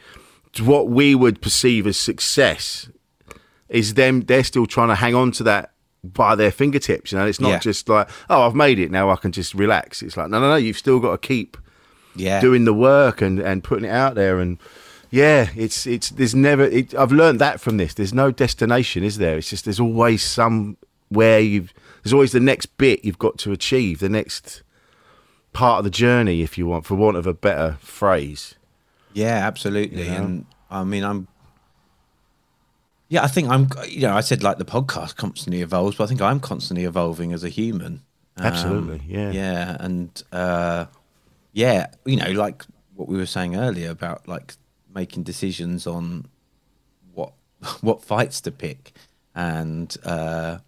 what we would perceive as success is them they're still trying to hang on to that by their fingertips you know it's not Yeah. just like oh i've made it now i can just relax it's like no no no you've still got to keep Yeah. doing the work and and putting it out there and yeah it's it's there's never it, i've learned that from this there's no destination is there it's just there's always somewhere you've there's always the next bit you've got to achieve the next part of the journey if you want for want of a better phrase Yeah, absolutely. You know? And I mean, I'm. Yeah, I think I'm. You know, I said like the podcast constantly evolves, but I think I'm constantly evolving as a human. Um, Absolutely, yeah. Yeah, and uh, yeah, you know, like what we were saying earlier about like making decisions on what *laughs* what fights to pick and uh,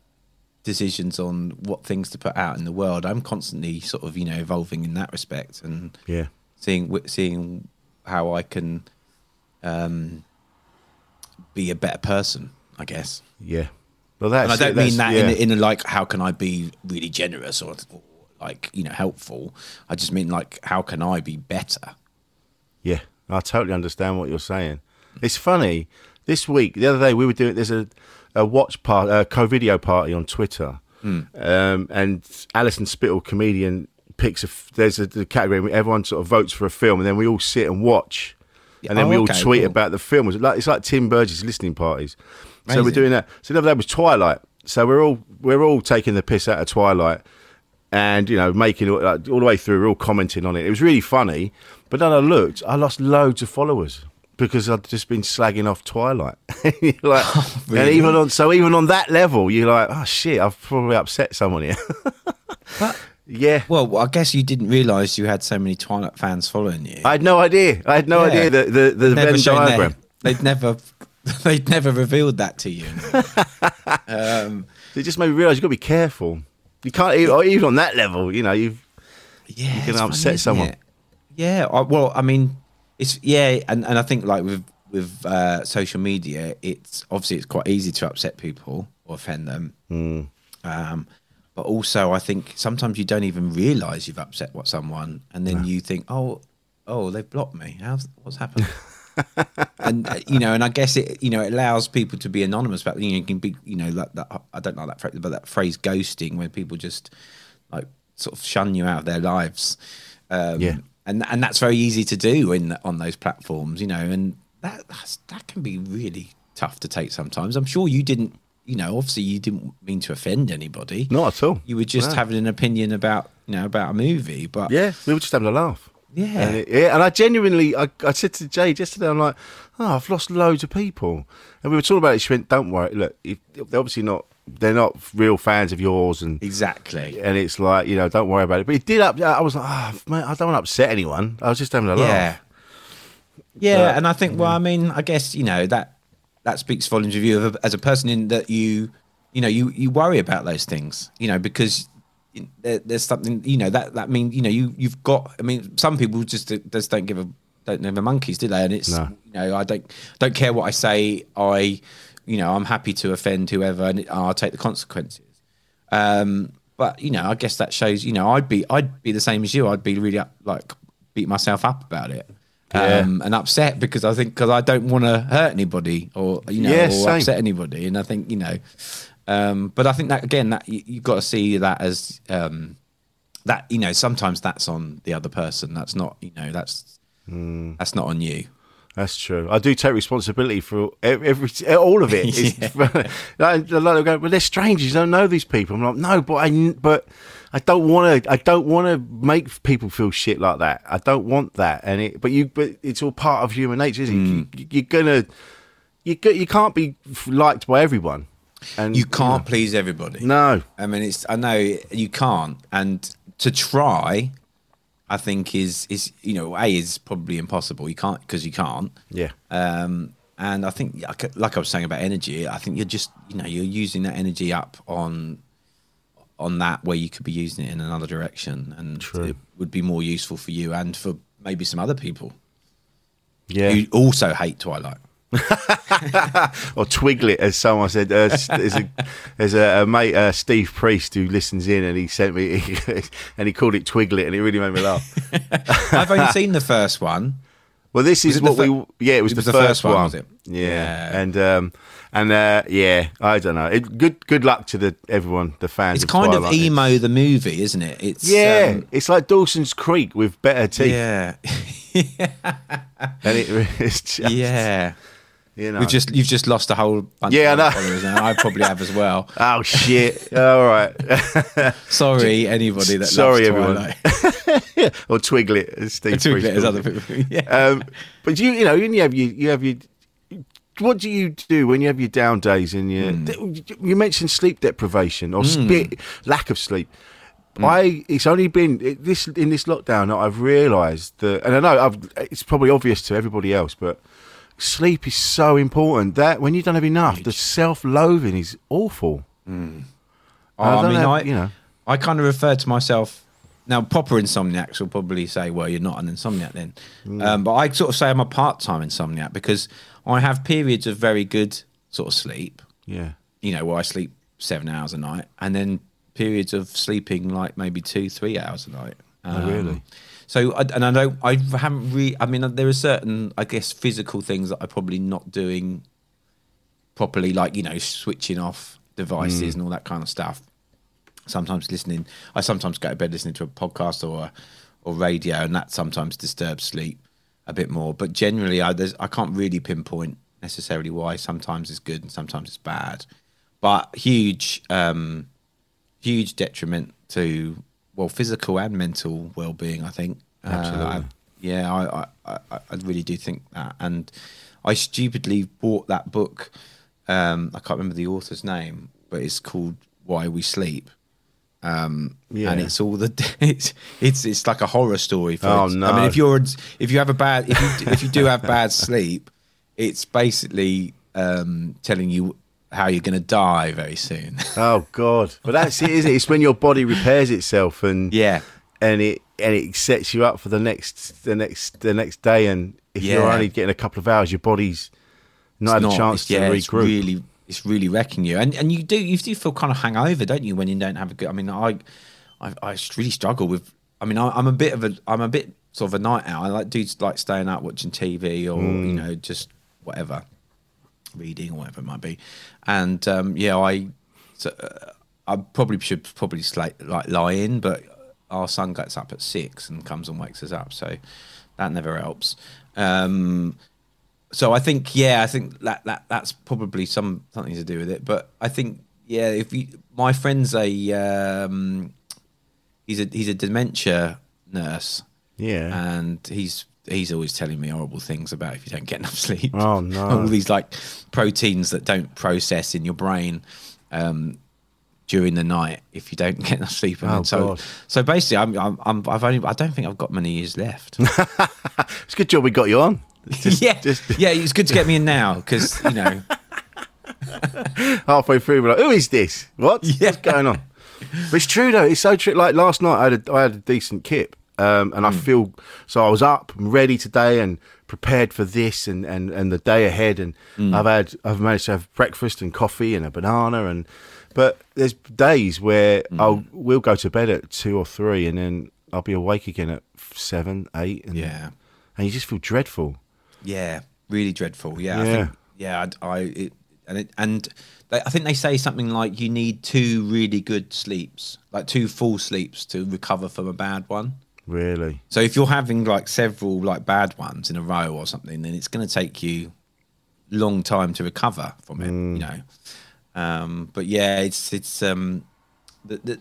decisions on what things to put out in the world. I'm constantly sort of you know evolving in that respect and yeah seeing seeing how I can um, be a better person, I guess. yeah well that's And I don't it, mean that yeah. in, a, in a like how can I be really generous or, or like you know helpful. I just mean like how can I be better? Yeah, I totally understand what you're saying. It's funny. This week, the other day, we were doing. There's a a watch part, a co-video party on Twitter, Hmm. um, and Alison Spittle, comedian, picks a There's a the category where everyone sort of votes for a film, and then we all sit and watch, and then Oh, we all okay, tweet cool. about the film. It's like it's like Tim Burgess listening parties. So we're doing that. So the other day was Twilight. So we're all we're all taking the piss out of Twilight. And you know making all, like, all the way through, all commenting on it. It was really funny. But then I looked, I lost loads of followers because I'd just been slagging off Twilight. *laughs* Like, *laughs* Oh, and even on so even on that level, you're like, oh shit, I've probably upset someone here. *laughs* yeah. Well, I guess you didn't realise you had so many Twilight fans following you. I had no idea. I had no Yeah. idea that the the never Venn shown their- They'd never, they'd never revealed that to you. um, It just made me realise you've got to be careful. You can't even, even on that level. You know, you've yeah, can upset isn't someone. it? Yeah, I, well, I mean, it's yeah, and, and I think like with with uh, social media, it's obviously it's quite easy to upset people or offend them. Hmm. Um, but also, I think sometimes you don't even realise you've upset what someone, and then you think, oh, oh, they've blocked me. How's what's happened? *laughs* and uh, you know, and I guess it, you know, it allows people to be anonymous But You know, you can be, you know, like that. I don't like that phrase, but that phrase ghosting, where people just like sort of shun you out of their lives. Um, Yeah. and and that's very easy to do in on those platforms, you know, and that that's, that can be really tough to take sometimes. I'm sure you didn't, you know, obviously you didn't mean to offend anybody. not at all. You were just No. having an opinion about, you know, about a movie, but Yeah, we were just having a laugh. Yeah. and, it, yeah, and I genuinely, I, I said to Jade yesterday, I'm like, oh, I've lost loads of people, and we were talking about it. She went, "Don't worry, look, if, they're obviously not, they're not real fans of yours, and exactly. and it's like, you know, don't worry about it." But it did up. I was like, ah, oh, man, I don't want to upset anyone. I was just having a laugh. Yeah, But- and I think, well, I mean, I guess you know that that speaks volumes of you as a person in that you, you know, you you worry about those things, you know, because there, there's something, you know, that that means you know you you've got. I mean, some people just just don't give a don't give a monkeys, do they? And it's No. you know, I don't don't care what I say. I, you know, I'm happy to offend whoever, and I'll take the consequences. Um, but you know, I guess that shows. You know, I'd be I'd be the same as you. I'd be really up, like beat myself up about it. Yeah. Um, and upset because I think because I don't want to hurt anybody or you know Yeah, or same. upset anybody, and I think you know, um, but I think that again that you, you've got to see that as um, that you know sometimes that's on the other person. That's not you know that's Hmm. that's not on you. That's true. I do take responsibility for every, all of it. *laughs* It's, *laughs* like, a lot of go, well, they're strangers. You don't know these people. I'm like, no, but I, but I don't want to. I don't want to make people feel shit like that. I don't want that. And it, but you, but it's all part of human nature, isn't it? You, you're gonna, you, you can't be liked by everyone. And You can't please everybody. No. I mean, it's I know you can't, and to try, I think is is you know a is probably impossible. You can't because you can't. Yeah. Um, and I think, like, like I was saying about energy, I think you're just you know you're using that energy up on on that where you could be using it in another direction, and True. it would be more useful for you and for maybe some other people Yeah. You also hate Twilight. *laughs* or Twiglet, as someone said. Uh, there's a, there's a, a mate, uh, Steve Priest, who listens in, and he sent me, *laughs* and he called it Twiglet, and it really made me laugh. *laughs* I've only seen the first one. Well, this Was is what fir- we. Yeah, it was, it was the, the first, first one, one. was it? Yeah. Yeah. and um, and uh, yeah, I don't know. It, good good luck to the everyone, the fans. It's of kind of Twilight. emo the movie, isn't it? It's Yeah, um, it's like Dawson's Creek with better teeth. yeah, and it, it's just, yeah. You know. We've just you've just lost a whole bunch Yeah, I know. followers now. I probably have as well. *laughs* oh shit! All right, *laughs* Sorry, *laughs* anybody that Sorry, everyone. Twilight. or Twiglet, as Steve Twiglet Priest as other people. Yeah. um, but you, you know, you have you, you have your. What do you do when you have your down days and your? Hmm. You mentioned sleep deprivation or spe- lack of sleep. Hmm. I it's only been it, this in this lockdown that I've realised that, and I know I've, it's probably obvious to everybody else, but sleep is so important. That when you don't have enough, the self-loathing is awful. Oh, I I, mean, know, I you know. I kind of refer to myself now. Proper insomniacs will probably say, "Well, you're not an insomniac then," Mm. um, but I sort of say I'm a part-time insomniac because I have periods of very good sort of sleep. Yeah, You know, where I sleep seven hours a night, and then periods of sleeping like maybe two, three hours a night. Um, Oh, really? So, I, and I don't, I haven't really. I mean, there are certain, I guess, physical things that I'm probably not doing properly, like you know, switching off devices and all that kind of stuff. Sometimes listening, I sometimes go to bed listening to a podcast or or radio, and that sometimes disturbs sleep a bit more. But generally, I there's, I can't really pinpoint necessarily why. Sometimes it's good and sometimes it's bad, but huge, um, huge detriment to well, physical and mental well-being. I think. Uh, I- yeah, I, I, I, I really do think that, and I stupidly bought that book. Um, I can't remember the author's name, but it's called Why We Sleep. Um, Yeah. and it's all the *laughs* it's it's it's like a horror story. For Oh, I no. mean, if you're if you have a bad if you if you do have bad *laughs* sleep, it's basically um, telling you how you're going to die very soon. *laughs* Oh God! But that's it, isn't it? It's when your body repairs itself, and yeah, and it and it sets you up for the next the next the next day. And if you're only getting a couple of hours, your body's not had It's a chance to yeah, regroup. It's really, it's really wrecking you, and and you do you do feel kind of hangover, don't you, when you don't have a good? I mean, I, I, I really struggle with. I mean, I, I'm a bit of a, I'm a bit sort of a night owl. I like do like staying up watching TV or Mm. you know just whatever, reading or whatever it might be, and um, yeah, I, so, uh, I probably should probably sla- like lie in, but our son gets up at six and comes and wakes us up, so that never helps. Um, so I think yeah, I think that that that's probably some something to do with it. But I think yeah, if you my friend's a um, he's a he's a dementia nurse, Yeah. and he's he's always telling me horrible things about if you don't get enough sleep. Oh, *laughs* no. All these like proteins that don't process in your brain. Um, during the night, if you don't *laughs* get enough sleep, and Oh, so God. so basically, I'm, I'm I'm I've only I don't think I've got many years left. *laughs* It's a good job we got you on. Just, yeah, just yeah, it's good to get me in now because you know halfway through, we're like, "Who is this? What? Yeah. What's going on?" But it's true though. It's so true. Like last night, I had a, I had a decent kip, um, and I Hmm. feel so. I was up and ready today and prepared for this and, and, and the day ahead. And Hmm. I've had I've managed to have breakfast and coffee and a banana. And but there's days where Hmm. I'll we'll go to bed at two or three, and then I'll be awake again at seven, eight, and Yeah. and you just feel dreadful. Yeah, really dreadful. Yeah, I Yeah. think, yeah. I, I it, and it, and I think they say something like you need two really good sleeps, like two full sleeps to recover from a bad one. Really. So if you're having like several like bad ones in a row or something, then it's going to take you long time to recover from it. You know. Um, but yeah, it's it's um, the, the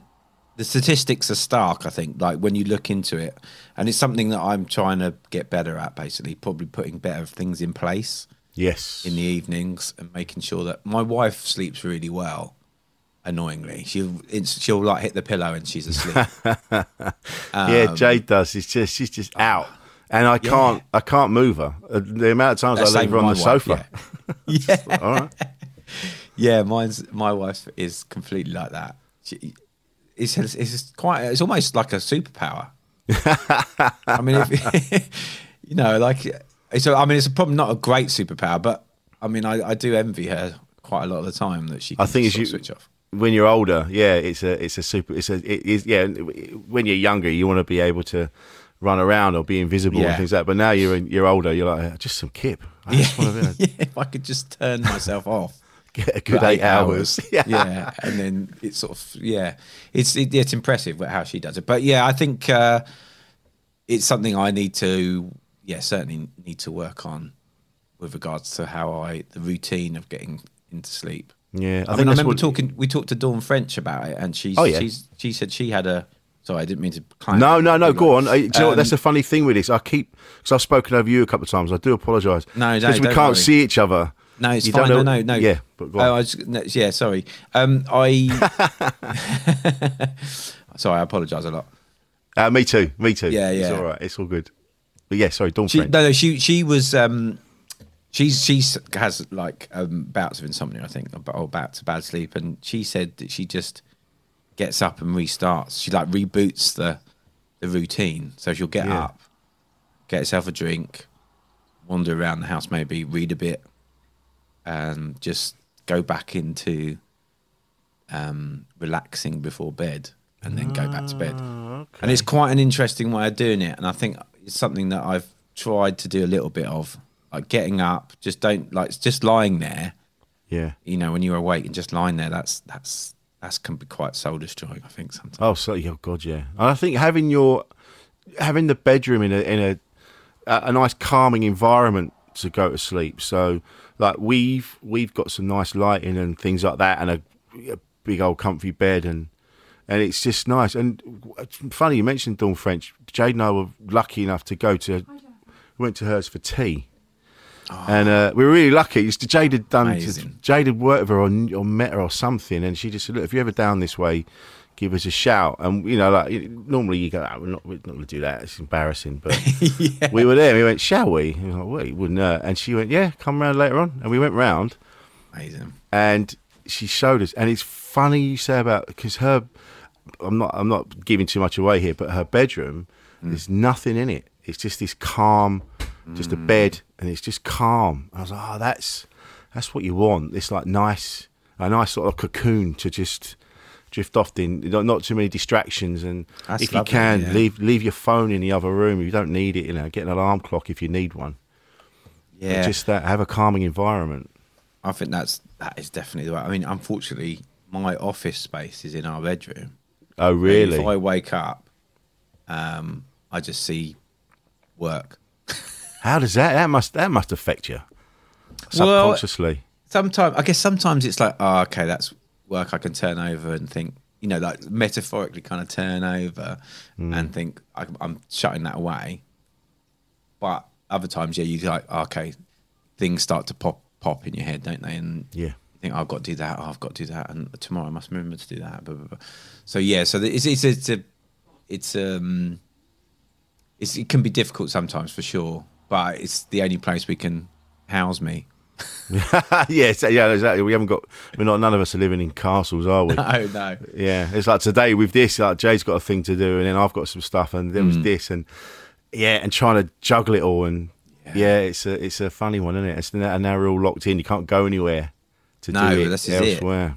the statistics are stark. I think like when you look into it, and it's something that I'm trying to get better at. Basically, probably putting better things in place Yes. in the evenings and making sure that my wife sleeps really well. Annoyingly, she'll she'll like hit the pillow and she's asleep. *laughs* yeah, Jade does. It's just she's just out, and I can't I can't move her. Uh, The amount of times I Same leave her on the wife, sofa. Yeah, *laughs* All right. yeah. Mine's my wife is completely like that. She, it's it's quite it's almost like a superpower. *laughs* I mean, if, you know, like it's. a- I mean, it's a problem, not a great superpower, but I mean, I, I do envy her quite a lot of the time that she. Can I think you switch off. When you're older, yeah, it's a it's a super. It's a it is yeah. When you're younger, you want to be able to run around or be invisible Yeah. and things like that. But now you're you're older, you're like just some kip. I *laughs* just want to *laughs* yeah, if I could just turn myself off. *laughs* get a good for eight, hours. yeah. yeah, and then it's sort of yeah, it's it, it's impressive how she does it. But yeah, I think uh, it's something I need to yeah certainly need to work on with regards to how I the routine of getting into sleep. Yeah, I, I think mean, I remember what- talking. We talked to Dawn French about it, and she's Oh, yeah. she's she said she had a. Sorry, I didn't mean to. No, no, no. Go on. You know what? Um, That's a funny thing with this. I keep because I've spoken over you a couple of times. I do apologise. No, no, because we don't can't worry. see each other. No, it's You fine. No, no, no. Yeah, but go Oh, on. I was, no, yeah, sorry. Um, I. *laughs* sorry, I apologise a lot. Uh, me too. Me too. Yeah, yeah. It's all right. It's all good. But yeah, sorry, Dawn She, French. no, no, she she was. Um, she's she's has like um, bouts of insomnia, I think, or bouts of bad sleep, and she said that she just gets up and restarts. She like reboots the the routine, so she'll get Yeah. up, get herself a drink, wander around the house, maybe read a bit, and just go back into um, relaxing before bed, and then go back to bed. Ah, And it's quite an interesting way of doing it, and I think it's something that I've tried to do a little bit of, like getting up, just don't like just lying there. Yeah. You know, when you're awake and just lying there, that's that's that's can be quite soul destroying. I think sometimes. Oh, so oh god, yeah. And I think having your having the bedroom in a in a a, a nice calming environment to go to sleep. So like we've we've got some nice lighting and things like that, and a, a big old comfy bed and and it's just nice. And it's funny you mentioned Dawn French. Jade and I were lucky enough to go to went to hers for tea. And uh, we were really lucky. It's- Jade had done. Amazing. Jade had worked with her or, or met her or something, and she just said, "Look, if you're ever down this way, give us a shout." And you know, like normally you go, oh, "We're not, we're not going to do that. It's embarrassing." But *laughs* we were there. and We went, "Shall we?" And we were like, "Well, you wouldn't." Uh, and she went, "Yeah, come round later on." And we went round, Amazing. and she showed us. And it's funny you say about because her. I'm not. I'm not giving too much away here, but her bedroom, there's nothing in it. It's just this calm, just a bed, and it's just calm. I was like, oh, that's that's what you want. This like nice, a nice sort of cocoon to just drift off in. Not, too many distractions, and That's if lovely, you can, yeah. leave leave your phone in the other room. You don't need it. You know, get an alarm clock if you need one. But Yeah. just that have a calming environment. I think that's that is definitely the way. I mean, unfortunately, my office space is in our bedroom. Oh, really? If I wake up, um, I just see work. How does that? That must that must affect you Well, subconsciously. Sometimes, I guess, sometimes it's like, oh, okay, that's work. I can turn over and think, you know, like metaphorically, kind of turn over hmm. and think I, I'm shutting that away. But other times, yeah, you like, oh, okay, things start to pop pop in your head, don't they? And Yeah. you think, oh, I've got to do that. Oh, I've got to do that, and tomorrow I must remember to do that. Blah, blah, blah. So yeah, so it's it's it's a it's um it's, it can be difficult sometimes for sure, but it's the only place we can house me. *laughs* yes, yeah, exactly. We haven't got. We're not. None of us are living in castles, are we? *laughs* Oh no. Yeah, it's like today with this. Like Jay's got a thing to do, and then I've got some stuff, and there was Mm. this, and yeah, and trying to juggle it all, and yeah, it's a it's a funny one, isn't it? It's now, and now we're all locked in. You can't go anywhere to No, do it this is it. elsewhere.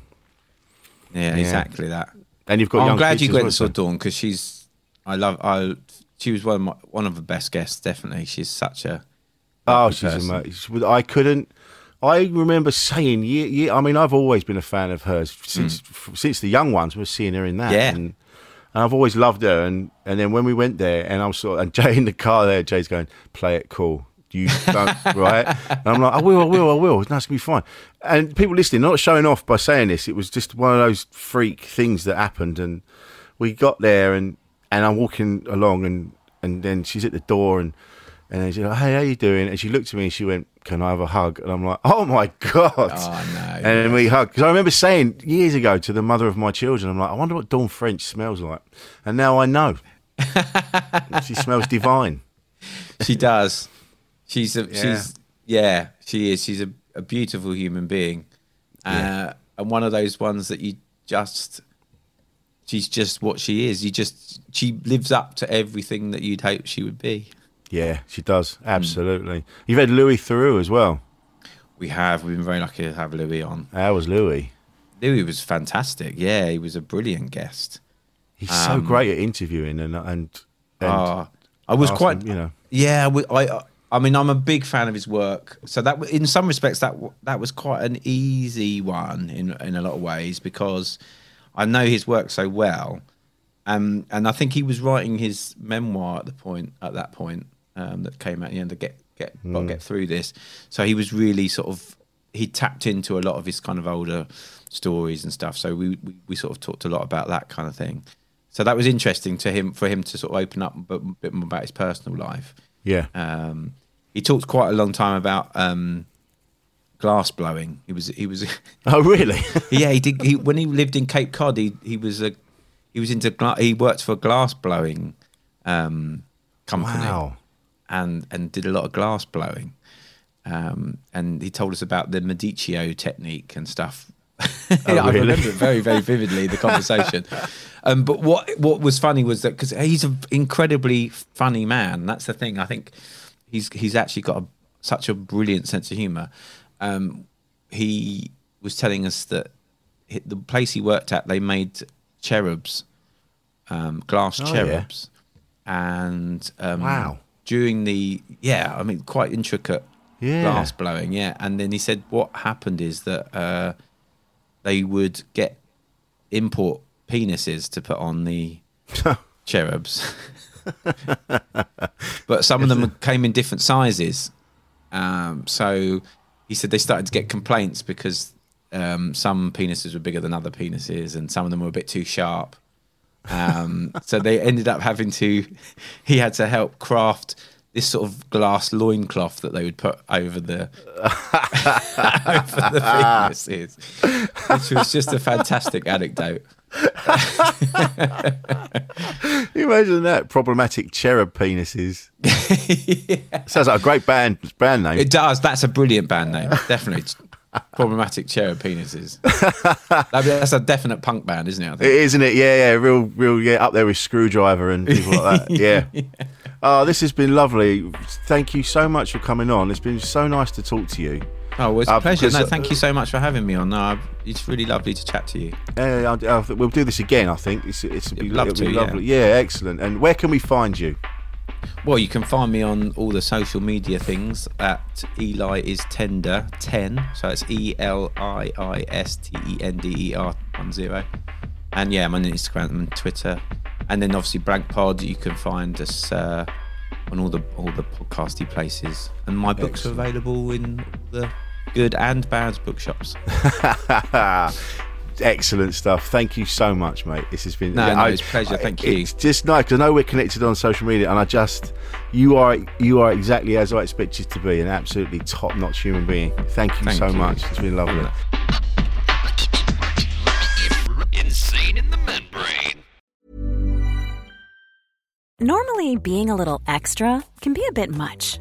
Yeah, exactly that. And you've got. Oh, I'm glad you went and saw Dawn because she's. I love. I. She was one of my, one of the best guests. Definitely, she's such a. Oh, she's amazing. I couldn't. I remember saying, yeah, yeah. I mean, I've always been a fan of hers since f- since the young ones. We're seeing her in that, Mm. Yeah. and, and I've always loved her. And and then when we went there, and I was sort of, and *laughs* Jay in the car there, Jay's going, "Play it cool." You don't, *laughs* right? And I'm like, I will, I will, I will. It's gonna be fine. And people listening, not showing off by saying this, it was just one of those freak things that happened. And we got there, and and I'm walking along, and and then she's at the door, and and she's like, "Hey, how are you doing?" And she looked at me and she went, "Can I have a hug?" And I'm like, "Oh my god!" Oh, no. And then we hugged because I remember saying years ago to the mother of my children, "I'm like, I wonder what Dawn French smells like," and now I know. *laughs* she smells divine. She does. She's a. Yeah. She's. Yeah, she is. She's a, a beautiful human being, uh, and one of those ones that you just. She's just what she is. You just. She lives up to everything that you'd hope she would be. Yeah, she does absolutely. You've had Louis Theroux as well. We have. We've been very lucky to have Louis on. How was Louis? Louis was fantastic. Yeah, he was a brilliant guest. He's so great at interviewing and and, and Ah, I was quite, you know. Yeah, we- I, I mean, I'm a big fan of his work. So that, in some respects, that that was quite an easy one in in a lot of ways because I know his work so well, um, and I think he was writing his memoir at the point at that point um, that came out. You know, to get get got to get through this. So he was really sort of he tapped into a lot of his kind of older stories and stuff. So we we, we sort of talked a lot about that kind of thing. So that was interesting to him for him to sort of open up a bit, bit more about his personal life. yeah, Um, he talked quite a long time about um, glass blowing. He was he was *laughs* oh really? *laughs* yeah he did he, when he lived in Cape Cod. He he was a he was into gla- he worked for a glass blowing um, company wow. and and did a lot of glass blowing. Um, and he told us about the Medicchio technique and stuff. *laughs* I Oh, really? remember it very, very vividly the conversation. um, but what what was funny was that because he's an incredibly funny man. That's the thing. I think he's he's actually got a, such a brilliant sense of humor. Um, he was telling us that the place he worked at, they made cherubs, um, glass Oh, yeah. cherubs, and um, Wow. during the yeah, I mean quite intricate Yeah. glass blowing, yeah. And then he said what happened is that uh, they would get import penises to put on the *laughs* cherubs, *laughs* but some of them came in different sizes. Um, so he said they started to get complaints because um, some penises were bigger than other penises, and some of them were a bit too sharp. Um, *laughs* so they ended up having to. *laughs* He had to help craft this sort of glass loincloth that they would put over the *laughs* over the penises, which was just a fantastic anecdote. Imagine that problematic cherub penises. *laughs* Sounds like a great band band name. It does. That's a brilliant band name. Definitely. Problematic cherub penises. *laughs* That's a definite punk band, isn't it? I It isn't it? Yeah, yeah, real, real, yeah, up there with Skrewdriver and people like that. *laughs* Yeah. Oh, this has been lovely. Thank you so much for coming on. It's been so nice to talk to you. Oh, well, it's Uh, a pleasure. No, thank you so much for having me on. No, it's really lovely to chat to you. Uh, I, I, we'll do this again. I think it's it's it'll be, love it'll be to, yeah. lovely. Yeah. excellent. And where can we find you? Well, you can find me on all the social media things at Eli is Tender 10. So it's E L I I S T E N D E R 10. And yeah, I'm on Instagram and Twitter. And then obviously Blank Pod, you can find us uh, on all the all the podcasty places. And my books are available in the good and bad bookshops. *laughs* Excellent stuff. Thank you so much, mate. This has been No, no, it's a pleasure. Thank you. It's just nice because I know we're connected on social media, and I just you are you are exactly as I expect you to be, an absolutely top notch human being. Thank you Thank so you. much. It's been lovely. Insane in the membrane. Normally, being a little extra can be a bit much,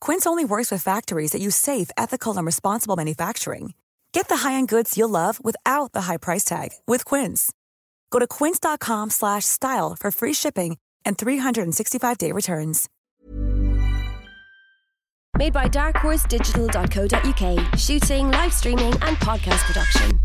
Quince only works with factories that use safe, ethical, and responsible manufacturing. Get the high-end goods you'll love without the high price tag with Quince. Go to quince.com slash style for free shipping and 365-day returns. Made by darkhorse Digital.co.uk. Shooting, live streaming, and podcast production.